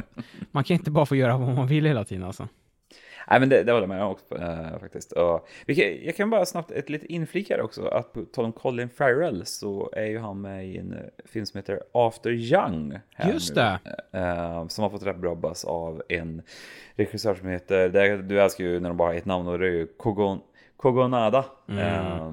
man kan inte bara få göra vad man vill hela tiden alltså. Nej, men det, det håller jag med om också eh, faktiskt. Och vi kan, jag kan bara snabbt ett litet inflik här också. Att på tal om Colin Farrell så är ju han med i en eh, film som heter After Young. Just nu. det. Eh, som har fått rätt bra buzz av en regissör som heter, det, du älskar ju när de bara har ett namn och det är ju Kogon, Kogonada. Mm. Eh,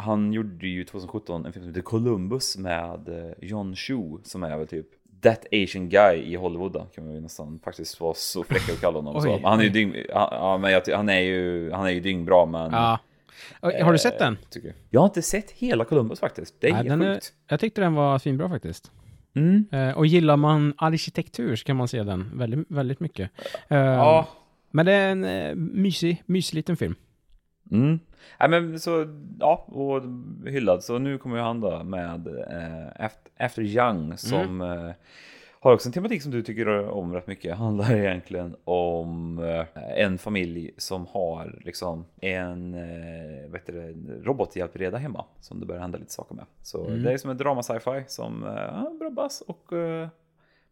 han gjorde ju 2017 en film som heter Columbus med eh, John Chu som är väl typ That Asian Guy i Hollywood då, kan man ju nästan faktiskt vara så fräck att kalla honom så. Han är ju dyng, ja, men han är ju, han är ju dyngbra men... Ja. Har du sett den? Tycker jag. jag har inte sett hela Columbus faktiskt. Det är Nej, helt den är, sjukt. jag tyckte den var finbra faktiskt. Mm. Eh, och gillar man arkitektur så kan man se den väldigt, väldigt mycket. Eh, Ja. Men det är en eh, mysig, mysig liten film. Mm. Nej men så, ja, och hyllad. Så nu kommer han då med eh, After, Young som eh, har också en tematik som du tycker om rätt mycket. Handlar egentligen om eh, en familj som har liksom en eh, det, en robothjälpreda hemma som det börjar hända lite saker med. Så Mm. det är som en drama sci-fi som eh, bra bass och eh,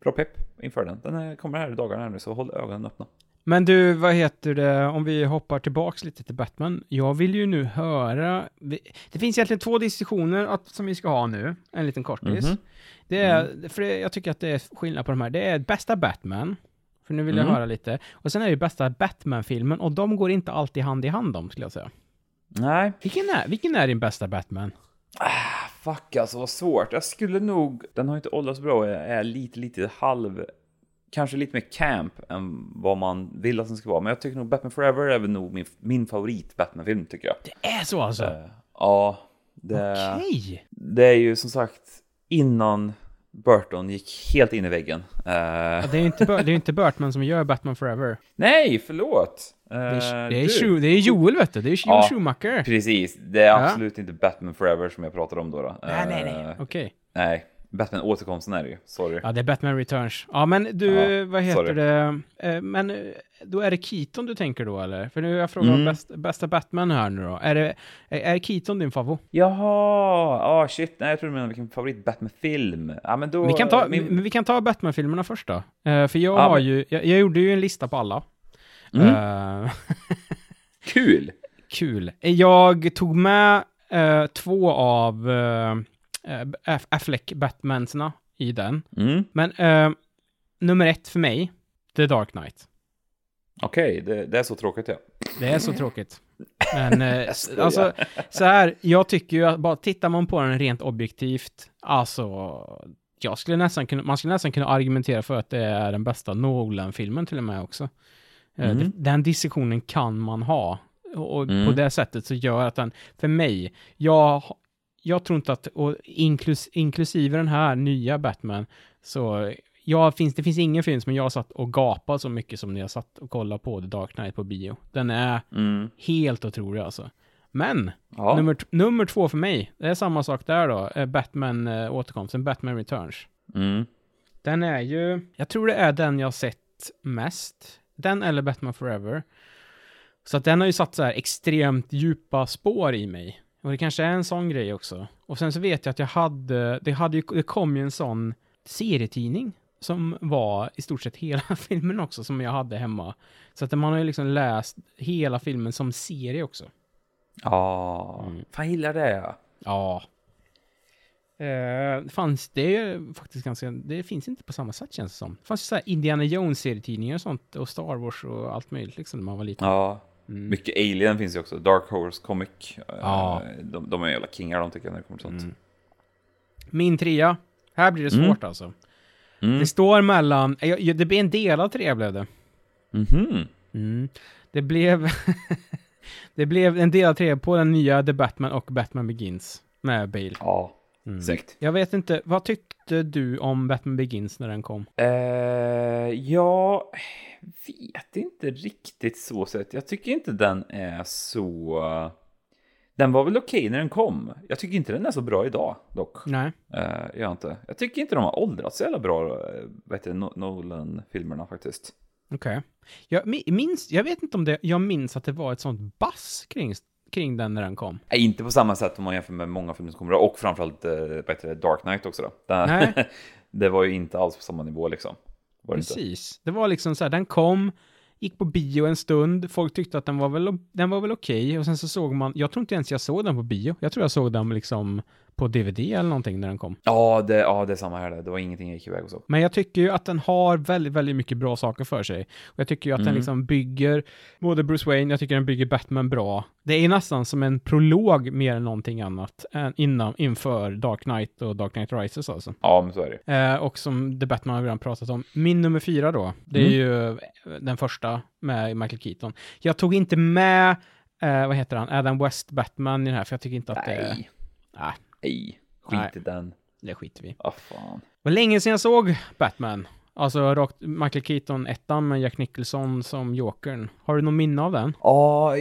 bra pepp inför den. Den är, kommer här i dagarna nu så håll ögonen öppna. Men du, vad heter det, om vi hoppar tillbaks lite till Batman. Jag vill ju nu höra, det finns egentligen två diskussioner att, som vi ska ha nu, en liten kortis. Mhm. Det är, för det, jag tycker att det är skillnad på de här. Det är bästa Batman, för nu vill jag Mm. höra lite. Och sen är det bästa Batman-filmen, och de går inte alltid hand i hand om, skulle jag säga. Nej, Vilken är, vilken är din bästa Batman? Fuck alltså vad svårt. Jag skulle nog, den har inte åldrats bra, jag är lite, lite halv, kanske lite mer camp än vad man vill att den ska vara. Men jag tycker nog Batman Forever är väl nog min, min favorit Batman-film tycker jag. Det är så alltså? Eh, ja, det, Okej! det är ju som sagt innan Burton gick helt in i väggen. Ja, det är ju inte, det är inte Burtman som gör Batman Forever. nej, förlåt. Eh, Det är, det är. Schu- det är Joel, vet du. Det är Joel Ja. Schumacher. Precis, det är Ja. absolut inte Batman Forever som jag pratar om då. då. Nej, nej, nej. Okej. nej, Batman återkomsten är det ju, sorry. Ja, det är Batman Returns. Ja, men du, Ja, vad heter sorry. det? Eh, Men eh, då är det Keaton du tänker då, eller? För nu har jag frågat Mm. bäst, bästa Batman här nu då. Är, det, är, Keaton din favorit? Jaha, ah shit, nej jag tror du menar vilken favorit Batman-film. Ja men då... Vi kan ta, min... vi kan ta Batman-filmerna först då. Eh, för jag Ja, har ju, jag, jag gjorde ju en lista på alla. Mm. Kul! kul. Jag tog med eh, två av uh, Affleck Batmansna i den. Mm. Men eh, nummer ett för mig, The Dark Knight. Okej, det, det är så tråkigt ja. Det är så tråkigt. Men eh, skojar. alltså, så här, jag tycker ju att bara tittar man på den rent objektivt, alltså, jag skulle nästan kunna, man skulle nästan kunna argumentera för att det är den bästa Nolan-filmen till och med också. Eh, Mm. Den diskussionen kan man ha. Och Mm. på det sättet så gör att den, för mig, jag, jag tror inte att, och inklus, inklusive den här nya Batman, så jag finns, det finns ingen film som jag satt och gapade så mycket som när jag satt och kollade på The Dark Knight på bio. Den är Mm. helt otrolig alltså. Men, Ja. nummer, nummer två för mig, det är samma sak där då, eh, Batman eh, återkomsten, Batman Returns. Mm. Den är ju, jag tror det är den jag sett mest. Den eller Batman Forever. Så att den har ju satt så här extremt djupa spår i mig. Och det kanske är en sån grej också. Och sen så vet jag att jag hade, det, hade ju, det kom ju en sån serietidning som var i stort sett hela filmen också, som jag hade hemma. Så att man har ju liksom läst hela filmen som serie också. Ja, Mm. fan gillar det ja. Ja. Eh, fanns det är faktiskt ganska, det finns inte på samma sätt känns det som. Det fanns ju så här Indiana Jones-serietidningar och sånt, och Star Wars och allt möjligt liksom när man var liten. Ja, Mm. mycket Alien finns ju också. Dark Horse Comic. Ja. Eh, De, de är jävla kingar de tycker jag när det kommer till sånt. Mm. Min trea, här blir det Mm. svårt alltså. Mm. Det står mellan, ja, det blir en delad trea blev det. Mhm. Mm. Det blev, det blev en delad trea på den nya The Batman och Batman Begins med Bale. Ja, Mm. snyggt. Jag vet inte, vad tyckte du om Batman Begins när den kom? Eh, jag vet inte riktigt så sett. Jag tycker inte den är så... Den var väl okej när den kom. Jag tycker inte den är så bra idag dock. Nej. Gör jag inte. Jag tycker inte de har åldrats så jävla bra, eh, det, No- Nolan-filmerna faktiskt. Okej. Jag mi- minns, jag vet inte om det, jag minns att det var ett sånt bass kring, kring den när den kom. Nej, inte på samma sätt om man jämför med många filmer som kommer och framförallt eh, vad heter det, Dark Knight också då. Den, Nej. det var ju inte alls på samma nivå liksom. Var det inte? Precis. Det var liksom så här, den kom, gick på bio en stund, folk tyckte att den var väl, den var väl okej, och sen så såg man, jag tror inte ens jag såg den på bio, jag tror jag såg den liksom på DVD eller någonting när den kom. Ja, det, ja, det är samma här. Det var ingenting jag gick iväg och så. Men jag tycker ju att den har väldigt, väldigt mycket bra saker för sig. Och jag tycker ju att den Mm. liksom bygger både Bruce Wayne, jag tycker den bygger Batman bra. Det är nästan som en prolog mer än någonting annat än innan, inför Dark Knight och Dark Knight Rises alltså. Ja, men så är det. Eh, och som The Batman har vi redan pratat om. Min nummer fyra då, det är Mm. ju eh, den första med Michael Keaton. Jag tog inte med, eh, vad heter han, Adam West Batman i den här, för jag tycker inte att det... Nej. Nej, Nej, skit Nej. i den. det skiter vi i. Ah, fan. Det var länge sedan jag såg Batman. Alltså rakt, Michael Keaton ettan med Jack Nicholson som Jokern. Har du någon minne av den? Ja,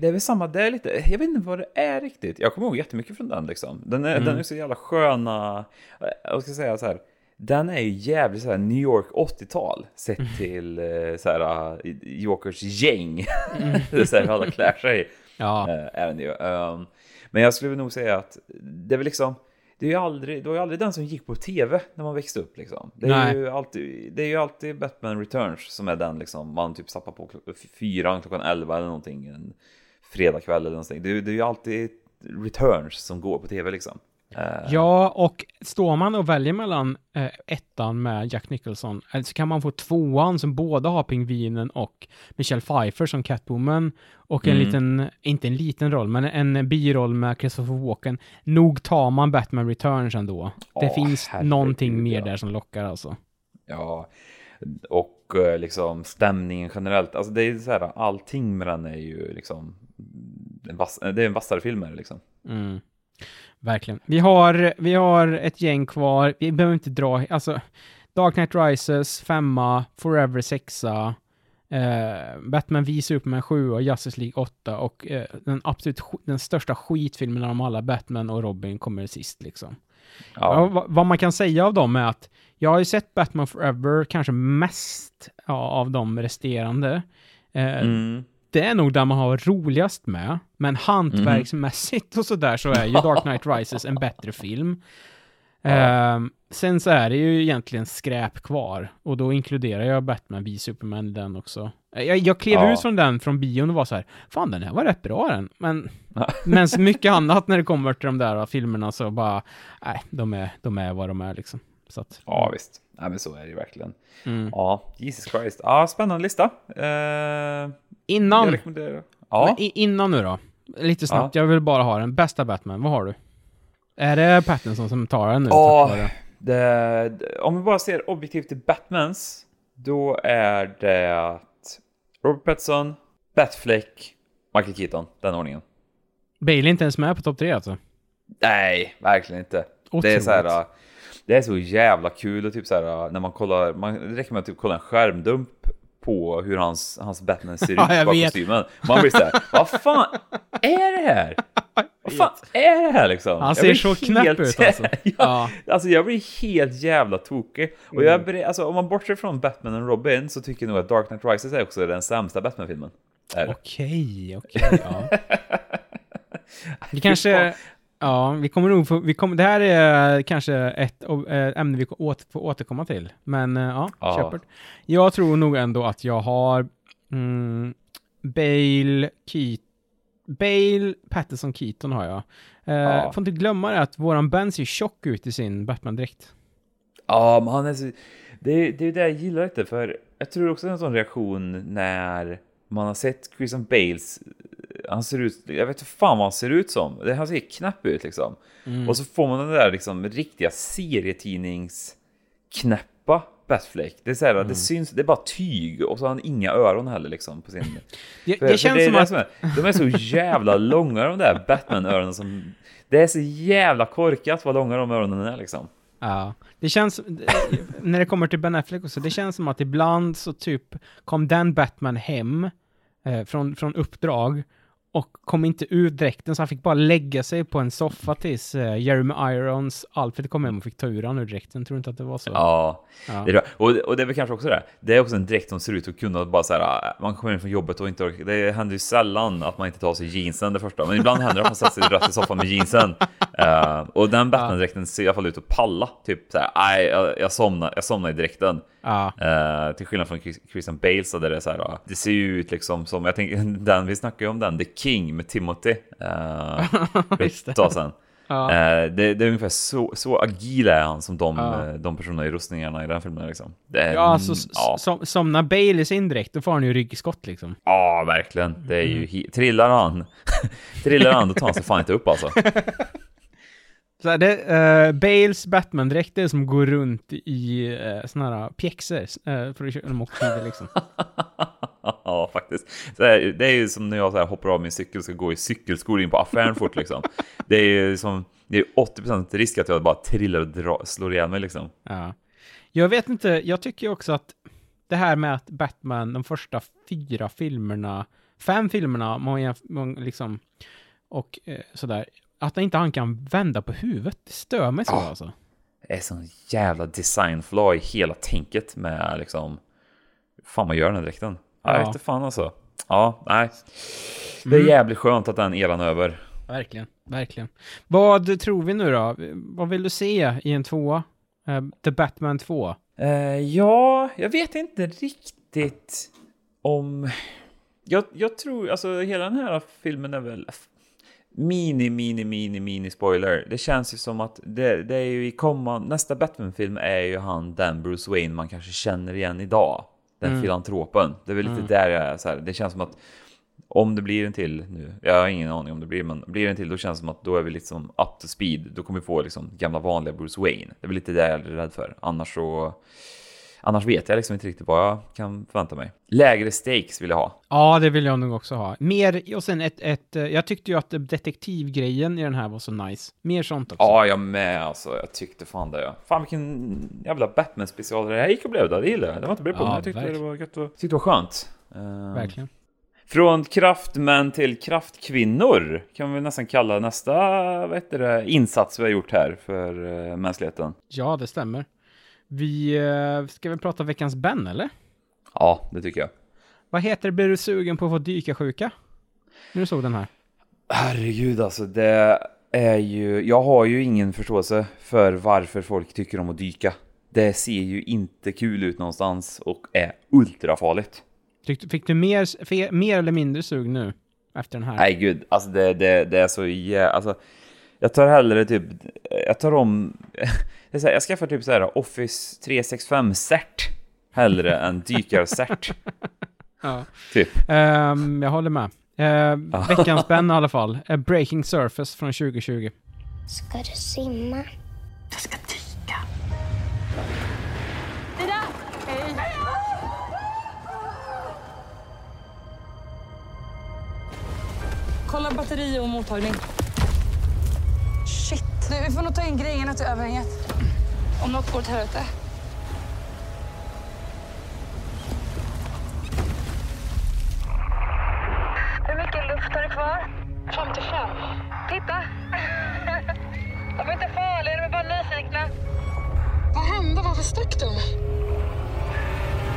det är väl samma. Det är lite, jag vet inte vad det är riktigt. Jag kommer ihåg jättemycket från den liksom. Den är, Mm. den är så jävla sköna. Jag ska säga så här. Den är ju jävligt så här New York 80-tal sett Mm. till eh, så här eh, Jokers gäng. det är så här alla klär sig. Ja. eh, är den ju. Men jag skulle nog säga att det är väl liksom det är ju aldrig, det var ju aldrig den som gick på tv när man växte upp liksom. Det är, Nej. ju alltid, det är ju alltid Batman Returns som är den liksom, man typ sappar på fyran klockan 11 eller någonting en fredagkväll eller någonting. Det, är- det är ju alltid Returns som går på tv liksom. Eh, Ja, och står man och väljer mellan eh, ettan med Jack Nicholson, eller så kan man få tvåan som båda har pingvinen och Michelle Pfeiffer som Catwoman och en Mm. liten, inte en liten roll, men en biroll med Christopher Walken. Nog tar man Batman Returns ändå. Det finns herregud, någonting mer ja. där som lockar alltså. Ja, och eh, liksom stämningen generellt. Alltså det är så här, allting med den är ju liksom, en vass, det är en vassare film liksom. Mm. Verkligen. Vi har, vi har ett gäng kvar. Vi behöver inte dra, alltså Dark Knight Rises, femma, Forever, sexa, eh, Batman v Superman 7 och Justice League 8 och eh, den absolut den största skitfilmen av dem alla, Batman och Robin, kommer sist liksom. Ja. Ja, vad, vad man kan säga av dem är att jag har ju sett Batman Forever kanske mest ja, av de resterande. Eh, mm. Det är nog där man har roligast med, men hantverksmässigt och sådär så är ju Dark Knight Rises en bättre film. Ehm, sen så är det ju egentligen skräp kvar, och då inkluderar jag Batman v Superman i den också. Jag, jag klev Ja. ut från den från bion och var så här, fan den här var rätt bra den, men, Ja. men så mycket annat när det kommer till de där filmerna så bara, nej, de är, de är vad de är liksom. Så att, ja visst. Nej men så är det ju verkligen. mm. Ja, Jesus Christ. Ja, spännande lista. Eh, jag Innan, rekommenderar. Ja, Men innan nu då. Lite snabbt, jag vill bara ha den. Bästa Batman, vad har du? Är det Pattinson som tar den nu? Ja. vare? det, om vi bara ser objektivt till Batmans, då är det Robert Pattinson, Batfleck, Michael Keaton, den ordningen. Bale är inte ens med på topp tre alltså. Nej, verkligen inte. Det är Otroligt. så här, det är så jävla kul och typ så här när man kollar, man, det räcker med att typ kolla en skärmdump på hur hans, hans Batman ser ut Ja, på kostymen. Man blir så här, vad fan är det här? Vad fan är det här liksom? Han Jag ser blir så knäpp ut, alltså. ja, Ja. Alltså jag blir helt jävla tokig. Och jag beredd, alltså om man bortser från Batman och Robin så tycker jag nog att Dark Knight Rises är också den sämsta Batman-filmen. Det. Okej, okej, ja. Vi kanske... Ja, vi kommer nog få, vi kommer, det här är kanske ett ämne vi åter, får återkomma till. Men äh, ja, Ja. köpert. Jag tror nog ändå att jag har mm, Bale, Keat, Bale, Patterson, Keaton har jag. Eh, Ja. Får inte glömma det att våran Ben ser tjock ut i sin Batman-dräkt. Ja, men han är så... Det är, det är det jag gillar lite, för jag tror också det är en sån reaktion när man har sett Christian Bales, han ser ut, jag vet inte fan vad han ser ut som, Det- han ser knäpp ut liksom. Och så får man den där liksom riktiga serietidningsknäppa Batfleck. Det är så här, det syns, det är bara tyg och så har han inga öron heller liksom på sin... Det, För- det för känns är som det att... är, de är så jävla långa de där Batman-öronen som... Det är så jävla korkat vad långa de öronen är liksom. Ja, det känns, när det kommer till Ben Affleck också, det känns som att ibland så typ kom den Batman hem eh, från, från uppdrag och kom inte ur dräkten så han fick bara lägga sig på en soffa tills eh, Jeremy Irons Alfred kom hem och fick ta ur han ur dräkten. Tror du inte att det var så? Ja, Ja. Det är bra. och, och det är väl kanske också det. Det är också en dräkt som ser ut att kunna bara så här. äh, Man kommer in från jobbet och inte orkar. Det händer ju sällan att man inte tar sig jeansen det första, men ibland händer det att man sätter sig rätt i soffan med jeansen. Eh, och den Batman-dräkten ser i alla fall ut att palla. Typ så här. Nej, jag, jag somnar. Jag somnar i dräkten. Eh, till skillnad från Chris- Christian Bale så där det är så här. äh, Det ser ju ut liksom som jag tänker den vi snackade ju om den The King med Timothy. Uh, tag sedan. Ja. Eh, det, det är ungefär så, så agil är han som de, Ja. eh, de personerna i rustningarna i den filmen liksom. Är, Ja, alltså ja. som, somnar Bale i sin dräkt, då får han ju ryggskott liksom. ja, verkligen. Det är ju, he- trillar han, trillar han, då tar han sig fan inte upp alltså. Så här, det, eh, Bales Batman-dräkt är som går runt i uh, såna här pjäxor uh, för att köra åker skidor liksom. ja, faktiskt. Så här, det är ju som när jag så här, hoppar av min cykel och ska gå i cykelskor in på affären fort liksom. Det är ju som, det är 80% risk att jag bara trillar och dra, slår ihjäl mig liksom. Ja. Jag vet inte, jag tycker också att det här med att Batman, de första fyra filmerna, fem filmerna, man liksom, och eh, sådär, att inte han kan vända på huvudet, det stör mig så Ja. alltså. Det är sån jävla design flaw i hela tänket med liksom, fan man gör den här dräkten. Ja. Jag inte fan alltså. Ja, nej. Det är Mm. jävligt skönt att den eran är över. Verkligen, verkligen. Vad tror vi nu då? Vad vill du se i en tvåa? Eh, The Batman 2? Eh, ja, jag vet inte riktigt om... Jag, jag tror, alltså hela den här filmen är väl mini, mini, mini, mini spoiler. Det känns ju som att det, det är ju i kommande, nästa Batman-film är ju han den Bruce Wayne man kanske känner igen idag. Den Mm. filantropen. Det är väl lite Mm. där jag är så här. Det känns som att om det blir en till nu, jag har ingen aning om det blir, men blir det en till då känns det som att då är vi liksom up to speed. Då kommer vi få liksom gamla vanliga Bruce Wayne. Det är väl lite det jag är rädd för. Annars så... Annars vet jag liksom inte riktigt vad jag kan förvänta mig. Lägre stakes vill jag ha. Ja, det vill jag nog också ha. Mer, och sen ett, ett eh, jag tyckte ju att detektivgrejen i den här var så nice. Mer sånt också. Ja, jag med alltså. Jag tyckte fan det. Ja. Fan vilken jävla Batman-special det här gick och blev. Det, det gillade jag. Det var inte beredd på, Ja, jag tyckte verkligen. det var gött. och- Tyckte det var skönt. Eh, Verkligen. Från kraftmän till kraftkvinnor kan vi nästan kalla nästa vad heter det, insats vi har gjort här för uh, mänskligheten. Ja, det stämmer. Vi eh, ska väl prata veckans Ben, eller? Ja, det tycker jag. Vad heter det, blir du sugen på att få dykarsjuka? När du såg den här? Herregud alltså, det är ju... Jag har ju ingen förståelse för varför folk tycker om att dyka. Det ser ju inte kul ut någonstans och är ultrafarligt. Fick du mer, mer eller mindre sug nu? Efter den här? Nej gud, alltså det, det, det är så jä... Alltså, jag tar hellre typ... Jag tar om... Här, jag skaffar typ så här Office 365 cert hellre än dykarcert. Ja. Typ. Ehm, jag håller med. Uh, veckans Ben i alla fall. Eh, Breaking Surface från 2020. Ska du simma? Kolla batteri och mottagning. Shit. Du, vi får nog ta in grejerna till överhänget. Om något går åt helvete. Hur mycket luft har du kvar? 55. Titta! De är inte farliga, de är bara nyfikna. Vad hände? Varför stack de?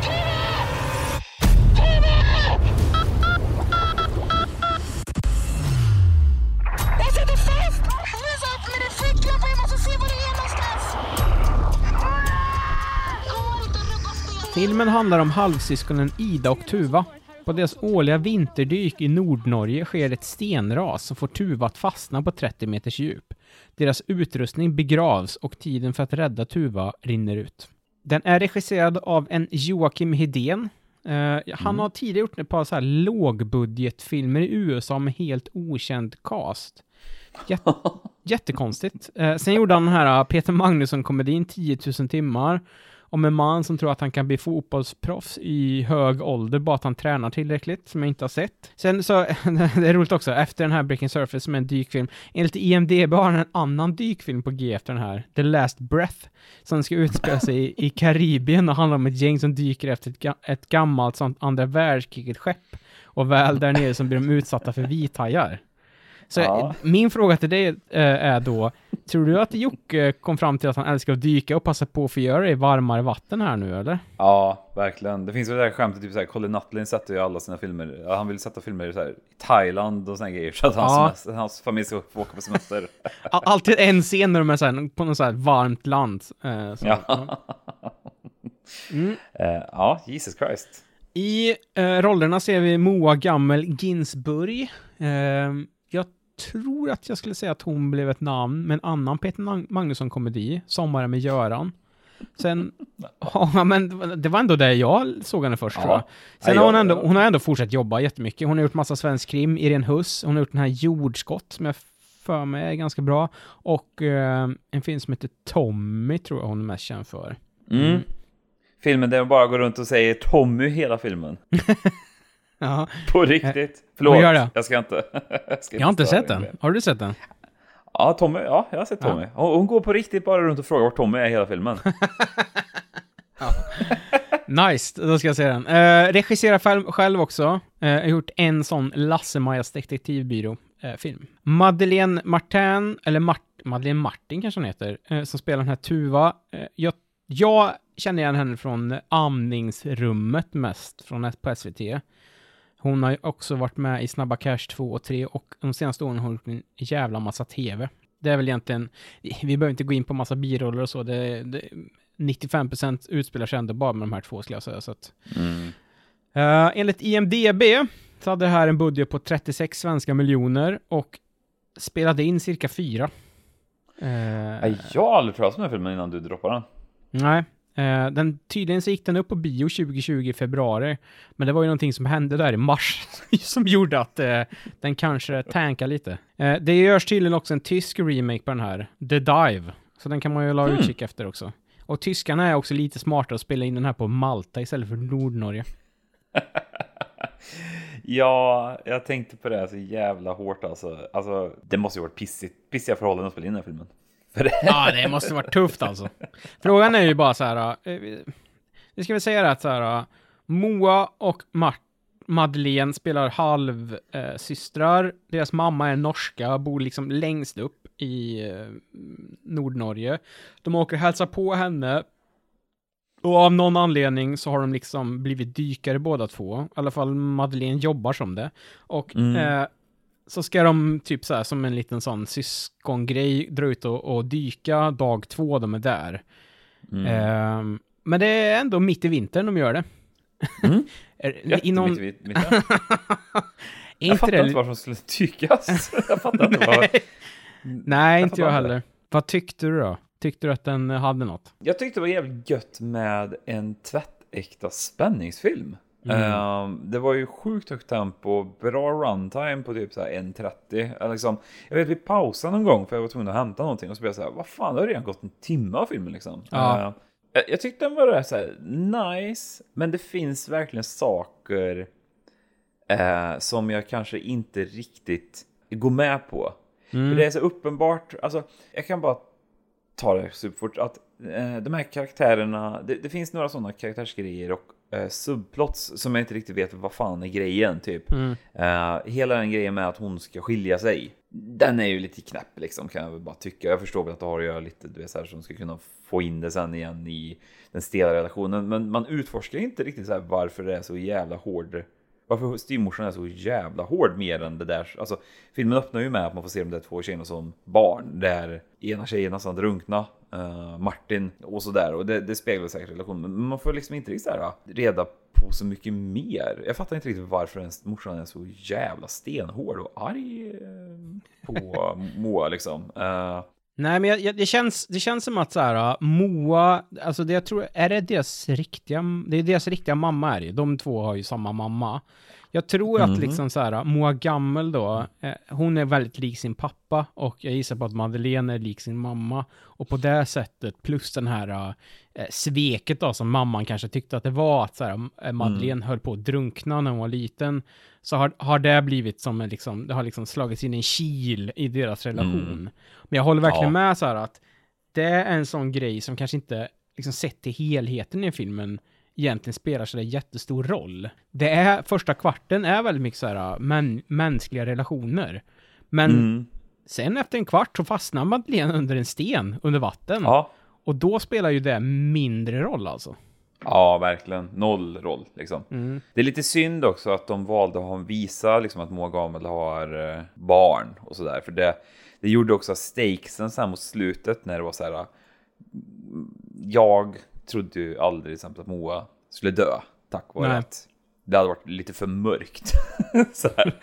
Jag med jag måste se var är någonstans! Filmen handlar om halvsyskonen Ida och Tuva. På deras årliga vinterdyk i Nordnorge sker ett stenras som får Tuva att fastna på 30 meters djup. Deras utrustning begravs och tiden för att rädda Tuva rinner ut. Den är regisserad av en Joakim Hedén. Eh, han har tidigare gjort ett par så här lågbudgetfilmer i USA med helt okänd cast. Jät jättekonstigt. Eh, sen gjorde han den här uh, Peter Magnusson-komedin 10 000 timmar. Om en man som tror att han kan bli fotbollsproffs i hög ålder, bara att han tränar tillräckligt, som jag inte har sett. Sen så, det är roligt också, efter den här Breaking Surface som är en dykfilm, enligt IMDB har han en annan dykfilm på G efter den här, The Last Breath, som ska utspela sig i, i Karibien och handlar om ett gäng som dyker efter ett, ga ett gammalt sånt andra världskriget-skepp. Och väl där nere så blir de utsatta för vithajar. Så Ja. min fråga till dig eh, är då, tror du att Jocke kom fram till att han älskar att dyka och passa på att förgöra det i varmare vatten här nu eller? Ja, verkligen. Det finns väl det där skämtet, typ såhär, Colin Nutlin sätter ju alla sina filmer, ja, han vill sätta filmer i så här, i Thailand och såna grejer, så att hans, Ja. semester, hans familj ska få åka på semester. All- Alltid en scen när de är så här, på något så här varmt land. Eh, så, ja. Mm. Eh, ja, Jesus Christ. I rollerna ser vi Moa Gammel Ginsburg. Tror att jag skulle säga att hon blev ett namn med en annan Peter Mag- Magnusson-komedi, Sommaren med Göran. Sen, ja men det var ändå det jag såg henne först Ja. tror jag. Sen Ja, har hon ändå, hon har ändå fortsatt jobba jättemycket. Hon har gjort massa svensk krim, Irene Huss, hon har gjort den här Jordskott som jag för mig är ganska bra. Och eh, en film som heter Tommy tror jag hon är mest känd för. Mm. Filmen där de bara går runt och säger Tommy hela filmen. Ja. På riktigt. Förlåt, vad gör det? jag ska inte... jag, ska Jag har inte sett den. Har du sett den? Ja, Tommy, ja, jag har sett Tommy. Hon, hon går på riktigt bara runt och frågar vart Tommy är hela filmen. Nice, då ska jag se den. Uh, regisserar själv, också. Uh, har gjort en sån Lasse-Majas detektivbyrå-film. Madeleine Martin, eller Mart Madeleine Martin kanske hon heter, eh, som spelar den här Tuva. Eh, jag, jag känner igen henne från amningsrummet mest, från på SVT. Hon har ju också varit med i Snabba Cash 2 och 3 och de senaste åren har hon gjort en jävla massa TV. Det är väl egentligen, vi behöver inte gå in på massa biroller och så, det, det 95% utspelar sig ändå bara med de här två skulle jag säga. Så att, Mm. Eh, enligt IMDB så hade det här en budget på 36 svenska miljoner och spelade in cirka fyra. Eh, Nej, Jag har aldrig pratat om den här filmen innan du droppade den. nej. Eh, den, tydligen så gick den upp på bio 2020 i februari. Men det var ju någonting som hände där i mars som gjorde att eh, den kanske tankade lite. Eh, det görs tydligen också en tysk remake på den här, The Dive. Så den kan man ju la Hmm. utkik efter också. Och tyskarna är också lite smarta att spela in den här på Malta istället för Nordnorge. Ja, jag tänkte på det så jävla hårt alltså. Alltså, det måste ju varit pissigt, pissiga förhållanden att spela in den här filmen. För det... Ja, det måste varit tufft alltså. Frågan är ju bara så här. eh, vi- ska väl säga det att så här. eh, Moa och Mart Madeleine spelar halvsystrar. Eh. Deras mamma är norska, bor liksom längst upp i eh, Nordnorge. De åker och hälsar på henne. Och av någon anledning så har de liksom blivit dykare båda två. I alla fall Madeleine jobbar som det. Och Mm. eh, så ska de typ så här som en liten sån syskongrej dra ut och, och dyka dag två de är där. Mm. Ehm, men det är ändå mitt i vintern de gör det. Mm. Är- I mitt- Är Jag fattar inte varför de skulle tyckas. Jag fattar inte vad... Nej, inte jag heller. Vad tyckte du då? Tyckte du att den hade något? Jag tyckte det var jävligt gött med en tvättäkta spänningsfilm. Mm. Ehm, det var ju sjukt högt tempo, bra runtime på typ så här 1.30. Eller Liksom, jag vet vi pausade någon gång för jag var tvungen att hämta någonting och så blev jag så här, vad fan det har redan gått en timme av filmen liksom. Ja. Ehm, jag, jag tyckte den var så här nice, men det finns verkligen saker eh, som jag kanske inte riktigt går med på. Mm. För det är så uppenbart, alltså jag kan bara ta det superfort, att eh, de här karaktärerna, det, det finns några sådana karaktärsgrejer och eh, subplots som jag inte riktigt vet vad fan är grejen typ. Mm. Eh, hela den grejen med att hon ska skilja sig, den är ju lite knäpp liksom kan jag väl bara tycka. Jag förstår väl att det har att göra lite, du vet så här, som ska kunna få in det sen igen i den stela relationen. Men man utforskar inte riktigt så här varför det är så jävla hård varför styvmorsan är så jävla hård mer än det där. Alltså, filmen öppnar ju med att man får se de där två tjejerna som barn. Där ena tjejen nästan drunkna. Uh, Martin och sådär. Och det, det speglar säkert relationen. Men man får liksom inte riktigt såhär, reda på så mycket mer. Jag fattar inte riktigt varför ens morsan är så jävla stenhård och arg eh, på Moa liksom. Uh, Nej, men jag, jag, det, känns, det känns som att så här, Moa, alltså det jag tror, är det deras riktiga, det är deras riktiga mamma är det De två har ju samma mamma. Jag tror att Mhm. liksom så här, Moa Gammel då, eh, hon är väldigt lik sin pappa och jag gissar på att Madeleine är lik sin mamma. Och på det sättet, plus den här eh, sveket då som mamman kanske tyckte att det var, att så här, eh, Madeleine höll på att drunkna när hon var liten. Så har, har det blivit som en liksom, det har liksom slagits in en kil i deras relation. Mm. Men jag håller verkligen Ja. med så här att det är en sån grej som kanske inte, liksom sett till helheten i filmen, egentligen spelar så där jättestor roll. Det är, första kvarten är väldigt mycket så här, män, mänskliga relationer. Men mm. sen efter en kvart så fastnar Madeleine under en sten under vatten. Ja. Och då spelar ju det mindre roll alltså. Ja, verkligen. Noll roll liksom. Mm. Det är lite synd också att de valde att ha- visa liksom, att Moa Gamel har eh, barn och sådär. För det, det gjorde också stakesen sen mot slutet när det var så här. Jag trodde ju aldrig till exempel att Moa skulle dö tack vare Nej. att det hade varit lite för mörkt. så här.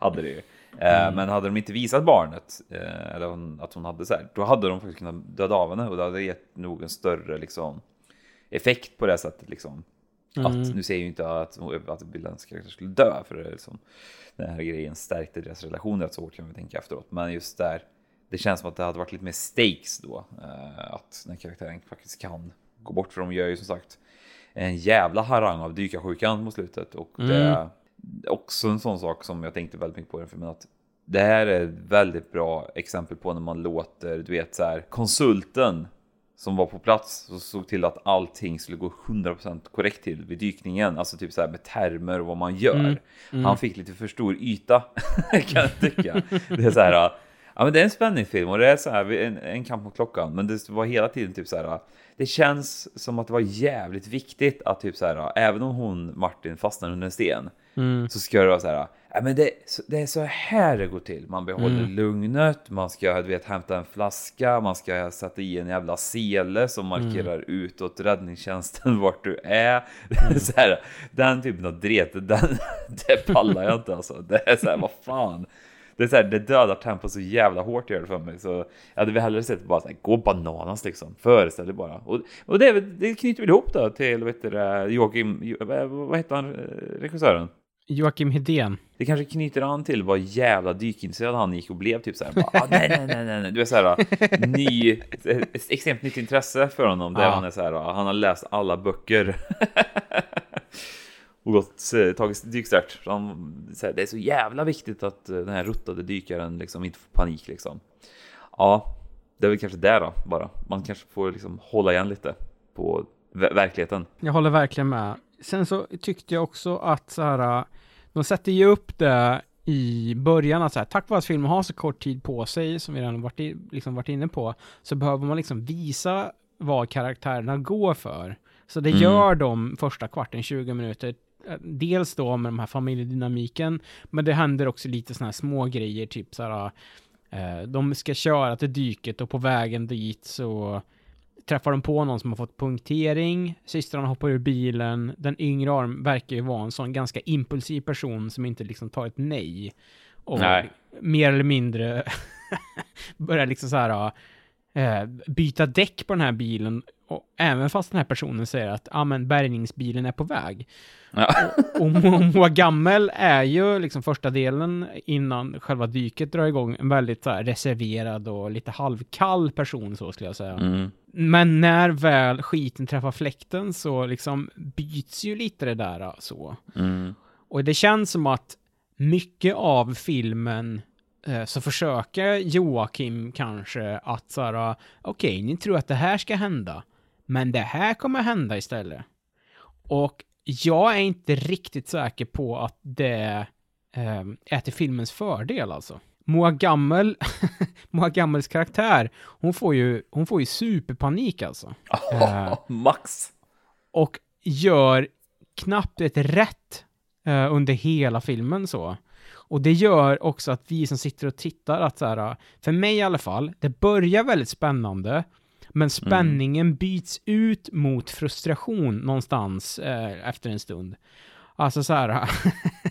hade det ju. Eh, Men hade de inte visat barnet, eh, eller hon, att hon hade så här, då hade de faktiskt kunnat döda av henne och det hade gett nog en större liksom, effekt på det sättet. Liksom. Mm. Att, nu säger ju inte att, att Billens karaktär skulle dö, för det är liksom, den här grejen stärkte deras relation rätt så hårt kan vi tänka efteråt. Men just där, det känns som att det hade varit lite mer stakes då. Eh, att den karaktären faktiskt kan gå bort, för de gör ju som sagt en jävla harang av dykarsjukan mot slutet. Och det Mm. är också en sån sak som jag tänkte väldigt mycket på den filmen. Att det här är ett väldigt bra exempel på när man låter, du vet så här, konsulten som var på plats och såg till att allting skulle gå 100% korrekt till vid dykningen. Alltså typ så här med termer och vad man gör. Mm, mm. Han fick lite för stor yta kan jag tycka. Det är så här, ja men det är en spänningsfilm och det är så här en, en kamp mot klockan. Men det var hela tiden typ så här. Det känns som att det var jävligt viktigt att typ så här, även om hon Martin fastnar under en sten Mm. så ska det vara så här. Ja, men det, det är så här det går till. Man behåller Mm. lugnet, man ska du vet, hämta en flaska, man ska sätta i en jävla sele som markerar utåt räddningstjänsten vart du är. Är så här, den typen av dret, den, det pallar jag inte alltså. Det är så här, vad fan. Det är så här, det dödar tempo så jävla hårt gör det för mig. Så jag hade väl hellre sett bara så här, gå bananas liksom. Föreställ dig bara. Och, och det, det knyter väl ihop då till vad heter det, Joakim, Jo- vad heter han, eh, regissören? Joakim Hedén. Det kanske knyter an till vad jävla dykintresserad han gick och blev typ så här. Bara, ah, nej, nej, nej, nej. Du är så här ny, ett extremt nytt intresse för honom. Där Ja. han är så här. Han har läst alla böcker. och gått, eh, tagit dykstart. Så han, så här, det är så jävla viktigt att eh, den här ruttade dykaren liksom inte får panik liksom. Ja, det är väl kanske där då bara. Man kanske får liksom hålla igen lite på ver- verkligheten. Jag håller verkligen med. Sen så tyckte jag också att så här, de sätter ju upp det i början att så här, tack vare att filmen har så kort tid på sig, som vi redan varit, i, liksom varit inne på, så behöver man liksom visa vad karaktärerna går för. Så det Mm. gör de första kvarten, 20 minuter. Eh, Dels då med de här familjedynamiken, men det händer också lite sådana här små grejer, typ så här, eh, de ska köra till dyket och på vägen dit så träffar de på någon som har fått punktering, systrarna hoppar ur bilen, den yngre Arm verkar ju vara en sån ganska impulsiv person som inte liksom tar ett nej. Och Nej. mer eller mindre börjar liksom så här eh, byta däck på den här bilen. Och även fast den här personen säger att ah, men bärgningsbilen är på väg. Ja. Och Mo- Moa Gammel är ju liksom första delen innan själva dyket drar igång en väldigt så här, reserverad och lite halvkall person så skulle jag säga. Mm. Men när väl skiten träffar fläkten så liksom byts ju lite det där så. Mm. Och det känns som att mycket av filmen eh, så försöker Joakim kanske att så här, okej, ni tror att det här ska hända, men det här kommer hända istället. Och jag är inte riktigt säker på att det eh, är till filmens fördel alltså. Moa Gammel, Moa Gammels karaktär, hon får ju, hon får ju superpanik alltså. Eh, Max. och gör knappt ett rätt eh, under hela filmen så. Och det gör också att vi som sitter och tittar att så här, för mig i alla fall, det börjar väldigt spännande, men spänningen byts ut mot frustration någonstans eh, efter en stund. Alltså så här,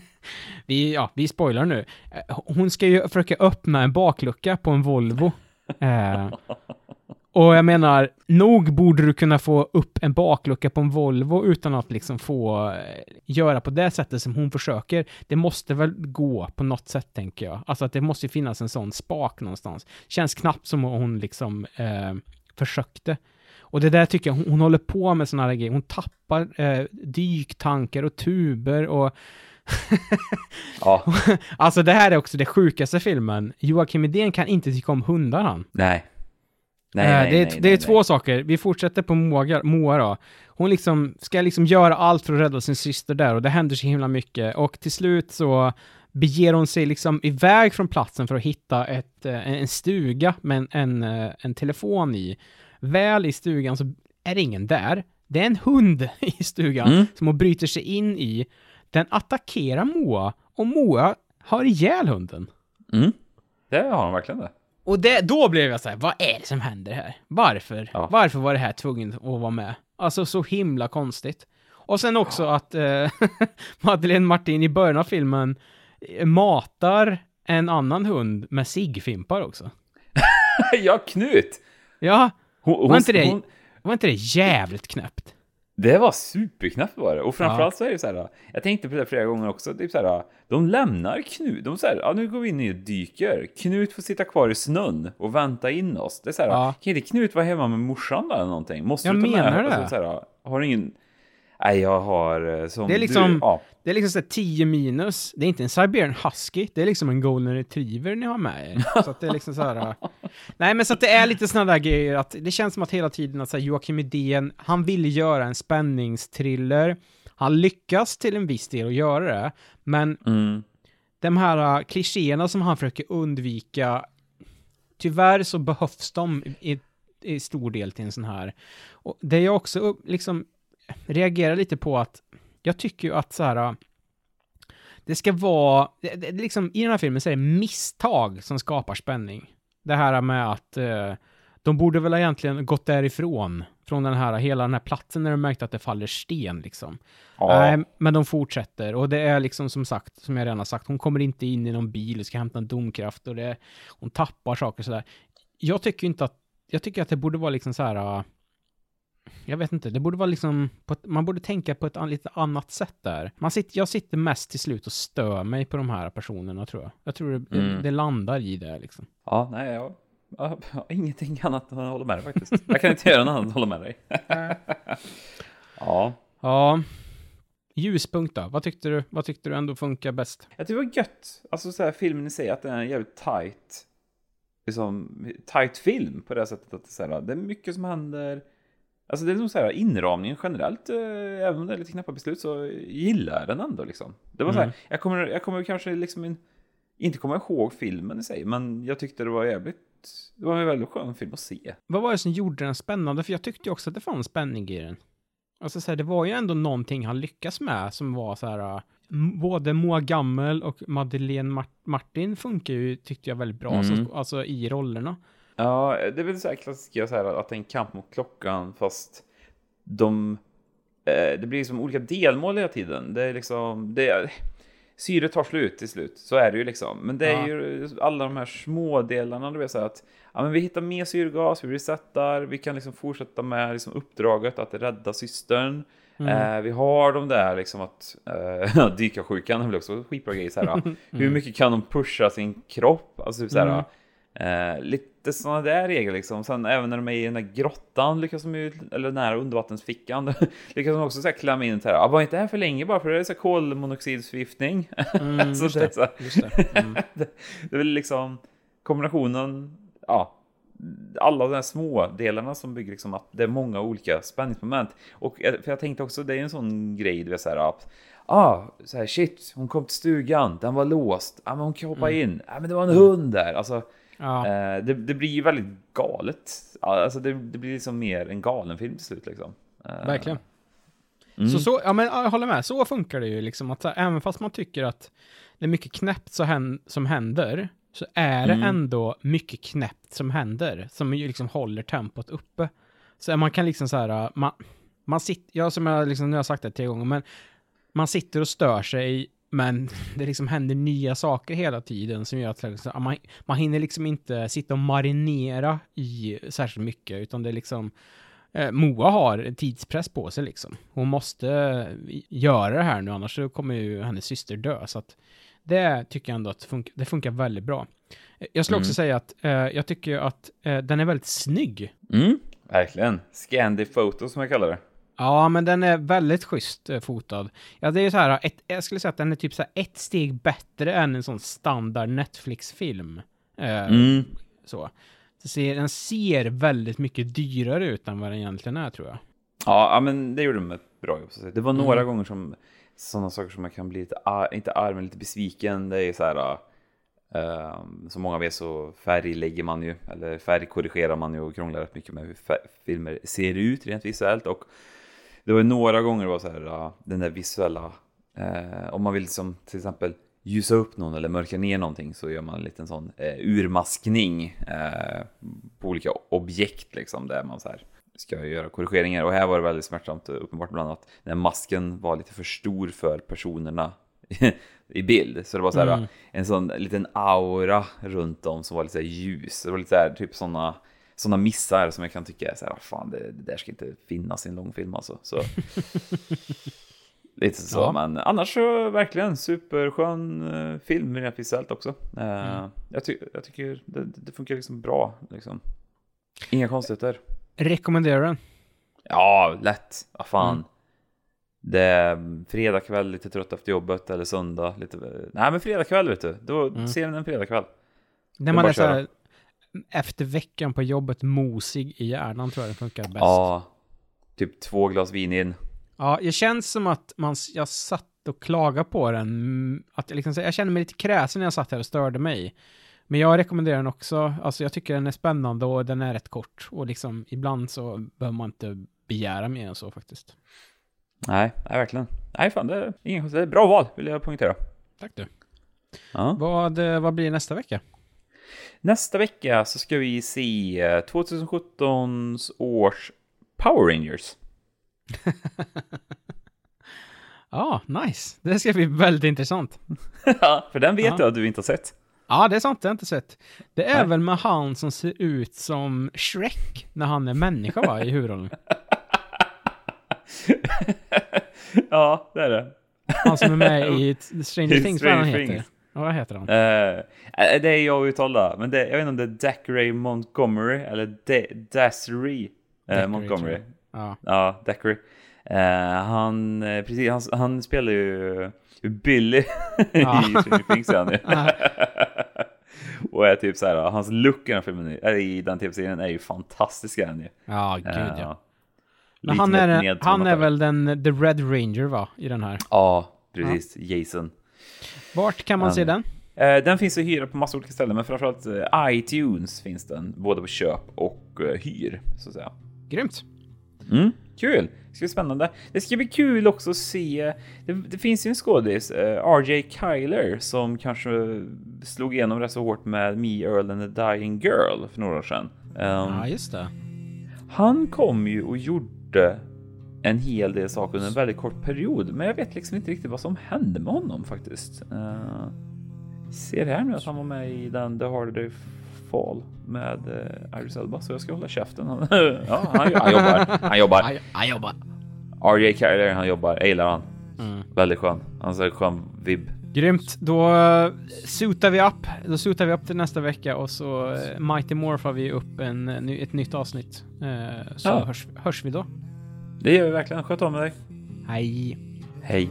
vi, ja, vi spoilar nu. Eh, Hon ska ju försöka öppna en baklucka på en Volvo. Eh, och jag menar, nog borde du kunna få upp en baklucka på en Volvo utan att liksom få eh, göra på det sättet som hon försöker. Det måste väl gå på något sätt, tänker jag. Alltså att det måste finnas en sån spak någonstans. Känns knappt som om hon liksom eh, försökte. Och det där tycker jag, hon, hon håller på med såna här grejer. Hon tappar eh, dyktankar och tuber och Ja, alltså det här är också det sjukaste filmen. Joakim Idén kan inte tycka om hundar han. nej. Nej, Eh, nej, det är, nej, det är två saker. Vi fortsätter på Moa, Moa då. Hon liksom ska liksom göra allt för att rädda sin syster där och det händer så himla mycket. Och till slut så beger hon sig liksom iväg från platsen för att hitta ett, eh, en stuga med en, en, eh, en telefon i. Väl i stugan så är det ingen där. Det är en hund i stugan Mm. som hon bryter sig in i. Den attackerar Moa och Moa har ihjäl hunden. Mm. Det har han verkligen det. Och det, då blev jag så här, vad är det som händer här? Varför? Ja. Varför var det här tvungen att vara med? Alltså så himla konstigt. Och sen också att eh, Madeleine Martin i början av filmen matar en annan hund med ciggfimpar också. ja, Knut! Ja, Hon, var inte det, hon, var inte det jävligt knäppt? det var superknäppt var det. Och framförallt så är det så här, jag tänkte på det flera gånger också, typ så här, de lämnar Knut, de säger, ja nu går vi in och dyker. Knut får sitta kvar i snön och vänta in oss. Det är så här, Ja. kan inte Knut vara hemma med morsan eller någonting? Måste Jag du ta menar med? det. Alltså, så här, har ingen... Nej, jag har eh, som Det är liksom- Du, ja. Det är liksom såhär 10 minus. Det är inte en Siberian Husky, det är liksom en Golden Retriever ni har med er. Så att det är liksom så här. äh, Nej men så att det är lite sådana där grejer att det känns som att hela tiden att så här, Joakim Idén, han vill göra en spänningsthriller. Han lyckas till en viss del att göra det, men Mm. de här äh, klichéerna som han försöker undvika, tyvärr så behövs de i, i stor del till en sån här. Och det jag också liksom reagerar lite på att jag tycker ju att så här, äh, det ska vara, det, det, liksom, i den här filmen så är det misstag som skapar spänning. Det här med att eh, de borde väl egentligen gått därifrån, från den här, hela den här platsen när de märkte att det faller sten liksom. Ja. Nej, men de fortsätter och det är liksom som sagt, som jag redan har sagt, hon kommer inte in i någon bil och ska hämta en domkraft och det, hon tappar saker sådär. Jag tycker inte att, jag tycker att det borde vara liksom så här. Jag vet inte, det borde vara liksom, på ett, man borde tänka på ett an, lite annat sätt där. Man sitter, jag sitter mest till slut och stör mig på de här personerna tror jag. Jag tror det, Mm. det, det landar i det liksom. Ja, nej, jag, jag har ingenting annat än att hålla med dig faktiskt. Jag kan inte göra något annat än att hålla med dig. ja. Ja, ljuspunkt då? Vad tyckte du, vad tyckte du ändå funkar bäst? Jag tycker det var gött, alltså så här, filmen i sig, att den är en jävligt tight, liksom, tight film på det sättet att det, är så här, det är mycket som händer. Alltså det är nog så här inramningen generellt, eh, även om det är lite knappa beslut så gillar jag den ändå liksom. Det var så Mm. här, jag kommer, jag kommer kanske liksom in, inte komma ihåg filmen i sig, men jag tyckte det var jävligt, det var en väldigt skön film att se. Vad var det som gjorde den spännande? För jag tyckte ju också att det fanns spänning i den. Alltså så här, det var ju ändå någonting han lyckas med som var så här, m- både Moa Gammel och Madeleine Mart- Martin funkar ju, tyckte jag, väldigt bra, Mm. som, alltså i rollerna. Ja, det är väl så här klassiska så här att det är en kamp mot klockan fast de... Eh, det blir liksom olika delmål hela tiden. Det är liksom... Det är, syret tar slut till slut, så är det ju liksom. Men det är Ja. ju alla de här små delarna, du vet så här att ja, men vi hittar mer syrgas, vi resetar, vi kan liksom fortsätta med liksom uppdraget att rädda systern. Mm. Eh, vi har de där liksom att eh, dykarsjukan är väl också skitbra grej så här. Hur mycket kan de pusha sin kropp? Alltså typ så här. Eh, lite sådana där regler liksom. Sen även när de är i den där grottan lyckas de ju, eller nära undervattensfickan, lyckas de också så här klämma in så här. Ah, var inte här för länge bara för det är så här kolmonoxidförgiftning. Mm, så just det, är så här, Just det. Mm. det, det är väl liksom kombinationen, ja, alla de här små delarna som bygger liksom att det är många olika spänningsmoment. Och för jag tänkte också, det är en sån grej, du vet så här att Ah, så här, shit, hon kom till stugan, den var låst, ah, men hon kan hoppa in, ah, men det var en hund där. Alltså, Ja. eh, det, det blir ju väldigt galet. Alltså, det, det blir liksom mer en galen film till slut liksom. Eh, Verkligen. Mm. Så, så, ja men jag håller med, så funkar det ju liksom att så här, även fast man tycker att det är mycket knäppt så hän, som händer, så är det Mm. ändå mycket knäppt som händer, som ju liksom håller tempot uppe. Så man kan liksom så här, man, man sitter, ja som jag liksom, nu har sagt det tre gånger, men man sitter och stör sig, men det liksom händer nya saker hela tiden som gör att liksom, man, man hinner liksom inte sitta och marinera i särskilt mycket, utan det är liksom eh, Moa har tidspress på sig liksom. Hon måste eh, göra det här nu, annars så kommer ju hennes syster dö. Så att det tycker jag ändå att fun- det funkar väldigt bra. Eh, Jag skulle också Mm. säga att eh, jag tycker att eh, den är väldigt snygg. Mm, verkligen. Scandi photo som jag kallar det. Ja, men den är väldigt schysst eh, fotad. Ja, det är ju så här, ett, jag skulle säga att den är typ så ett steg bättre än en sån standard Netflix-film. Eh, Mm. Så. Så ser, den ser väldigt mycket dyrare ut än vad den egentligen är, tror jag. Ja, ja, men det gjorde de ett bra jobb. Det var några Mm. gånger som sådana saker som man kan bli lite, ar- inte arg, men lite besviken. Det är så här, uh, som många vet så färglägger man ju, eller färgkorrigerar man ju och krånglar rätt mycket med hur filmer ser ut rent visuellt. Och det var ju några gånger det var så här, den där visuella, eh, om man vill liksom till exempel ljusa upp någon eller mörka ner någonting så gör man en liten sån eh, urmaskning eh, på olika objekt liksom där man så här ska göra korrigeringar. Och här var det väldigt smärtsamt uppenbart bland annat när masken var lite för stor för personerna i bild. Så det var så här Mm. en sån liten aura runt om som var lite ljus. Det var lite så här typ såna såna missar som jag kan tycka är så här, "Vad fan det, det där ska inte finnas i en långfilm alltså. Så, Lite så, Ja. men annars så verkligen superskön eh, film rent visuellt också. Eh, Mm. jag, ty jag tycker det, det funkar liksom bra. Liksom. Inga konstigheter. Rekommenderar den. Ja, lätt. Vad fan. Mm. Det är fredag kväll, lite trött efter jobbet, eller söndag. Lite... Nej, men fredag kväll vet du. Då Mm. ser den en fredag kväll. När är man är så här, efter veckan på jobbet mosig i hjärnan tror jag det funkar bäst. Ja, typ två glas vin in. Ja, det känns som att man, jag satt och klagade på den. mm, Att jag, liksom, jag kände mig lite kräsen när jag satt här och störde mig. Men jag rekommenderar den också. Alltså jag tycker den är spännande och den är rätt kort. Och liksom ibland så behöver man inte begära mer än så faktiskt. Nej, nej verkligen. Nej, fan, det är ingen. Det är bra val, vill jag poängtera. Tack du. Ja. Vad, eh, vad blir nästa vecka? Nästa vecka så ska vi se eh, 2017 års Power Rangers. Ja, nice. Det ska bli väldigt intressant. Ja, för den vet Ja. jag att du inte har sett. Ja, det är sant. Det har jag inte sett. Det är Nej. väl med han som ser ut som Shrek när han är människa va, i huvudrollen. ja, det är det. Han som är med i Stranger Things, vad han heter. Ja, vad heter han? Eh, det är jag uttalar, men det, jag vet inte om det är Dacray Montgomery eller De, Dassery eh, Montgomery. Ja. Ja, Dackery. Eh, han, eh, precis, han, han spelar ju Billy Ja. i Stranger Things. Ja. Och är typ så här, hans look i den, filmen, eller i den tv-serien är ju fantastisk är han ju. Ja, gud Eh, ja. lite Men han är, han är väl den, the Red Ranger va, i den här. Ja, precis. Jason. Vart kan man Han- se den? Eh, den finns att hyra på massa olika ställen, men framförallt eh, iTunes finns den, både på köp och eh, hyr, så att säga. Grymt. Mm, kul! Det ska bli spännande. Det ska bli kul också att se, det, det finns ju en skådis, eh, RJ Kyler, som kanske slog igenom rätt så hårt med Me, Earl and the Dying Girl för några år sedan. Um, Ja, just det. Han kom ju och gjorde en hel del saker under en väldigt kort period, men jag vet liksom inte riktigt vad som hände med honom faktiskt. Uh, ser här nu att han var med i den The Harder They Fall med uh, Iris Elba, så jag ska hålla käften. Han, ja, han, han jobbar. Han jobbar. Han, han jobbar. RJ Kyler, han jobbar. Jag gillar han. Mm. Väldigt skön. Han har en skön vibb. Grymt. Då uh, sutar vi upp. Då sutar vi upp till nästa vecka och så uh, Mighty Morphar vi upp en, ett nytt avsnitt. Uh, så Ja. hörs, hörs vi då. Det gör vi verkligen. Sköt om dig. Hej. Hej.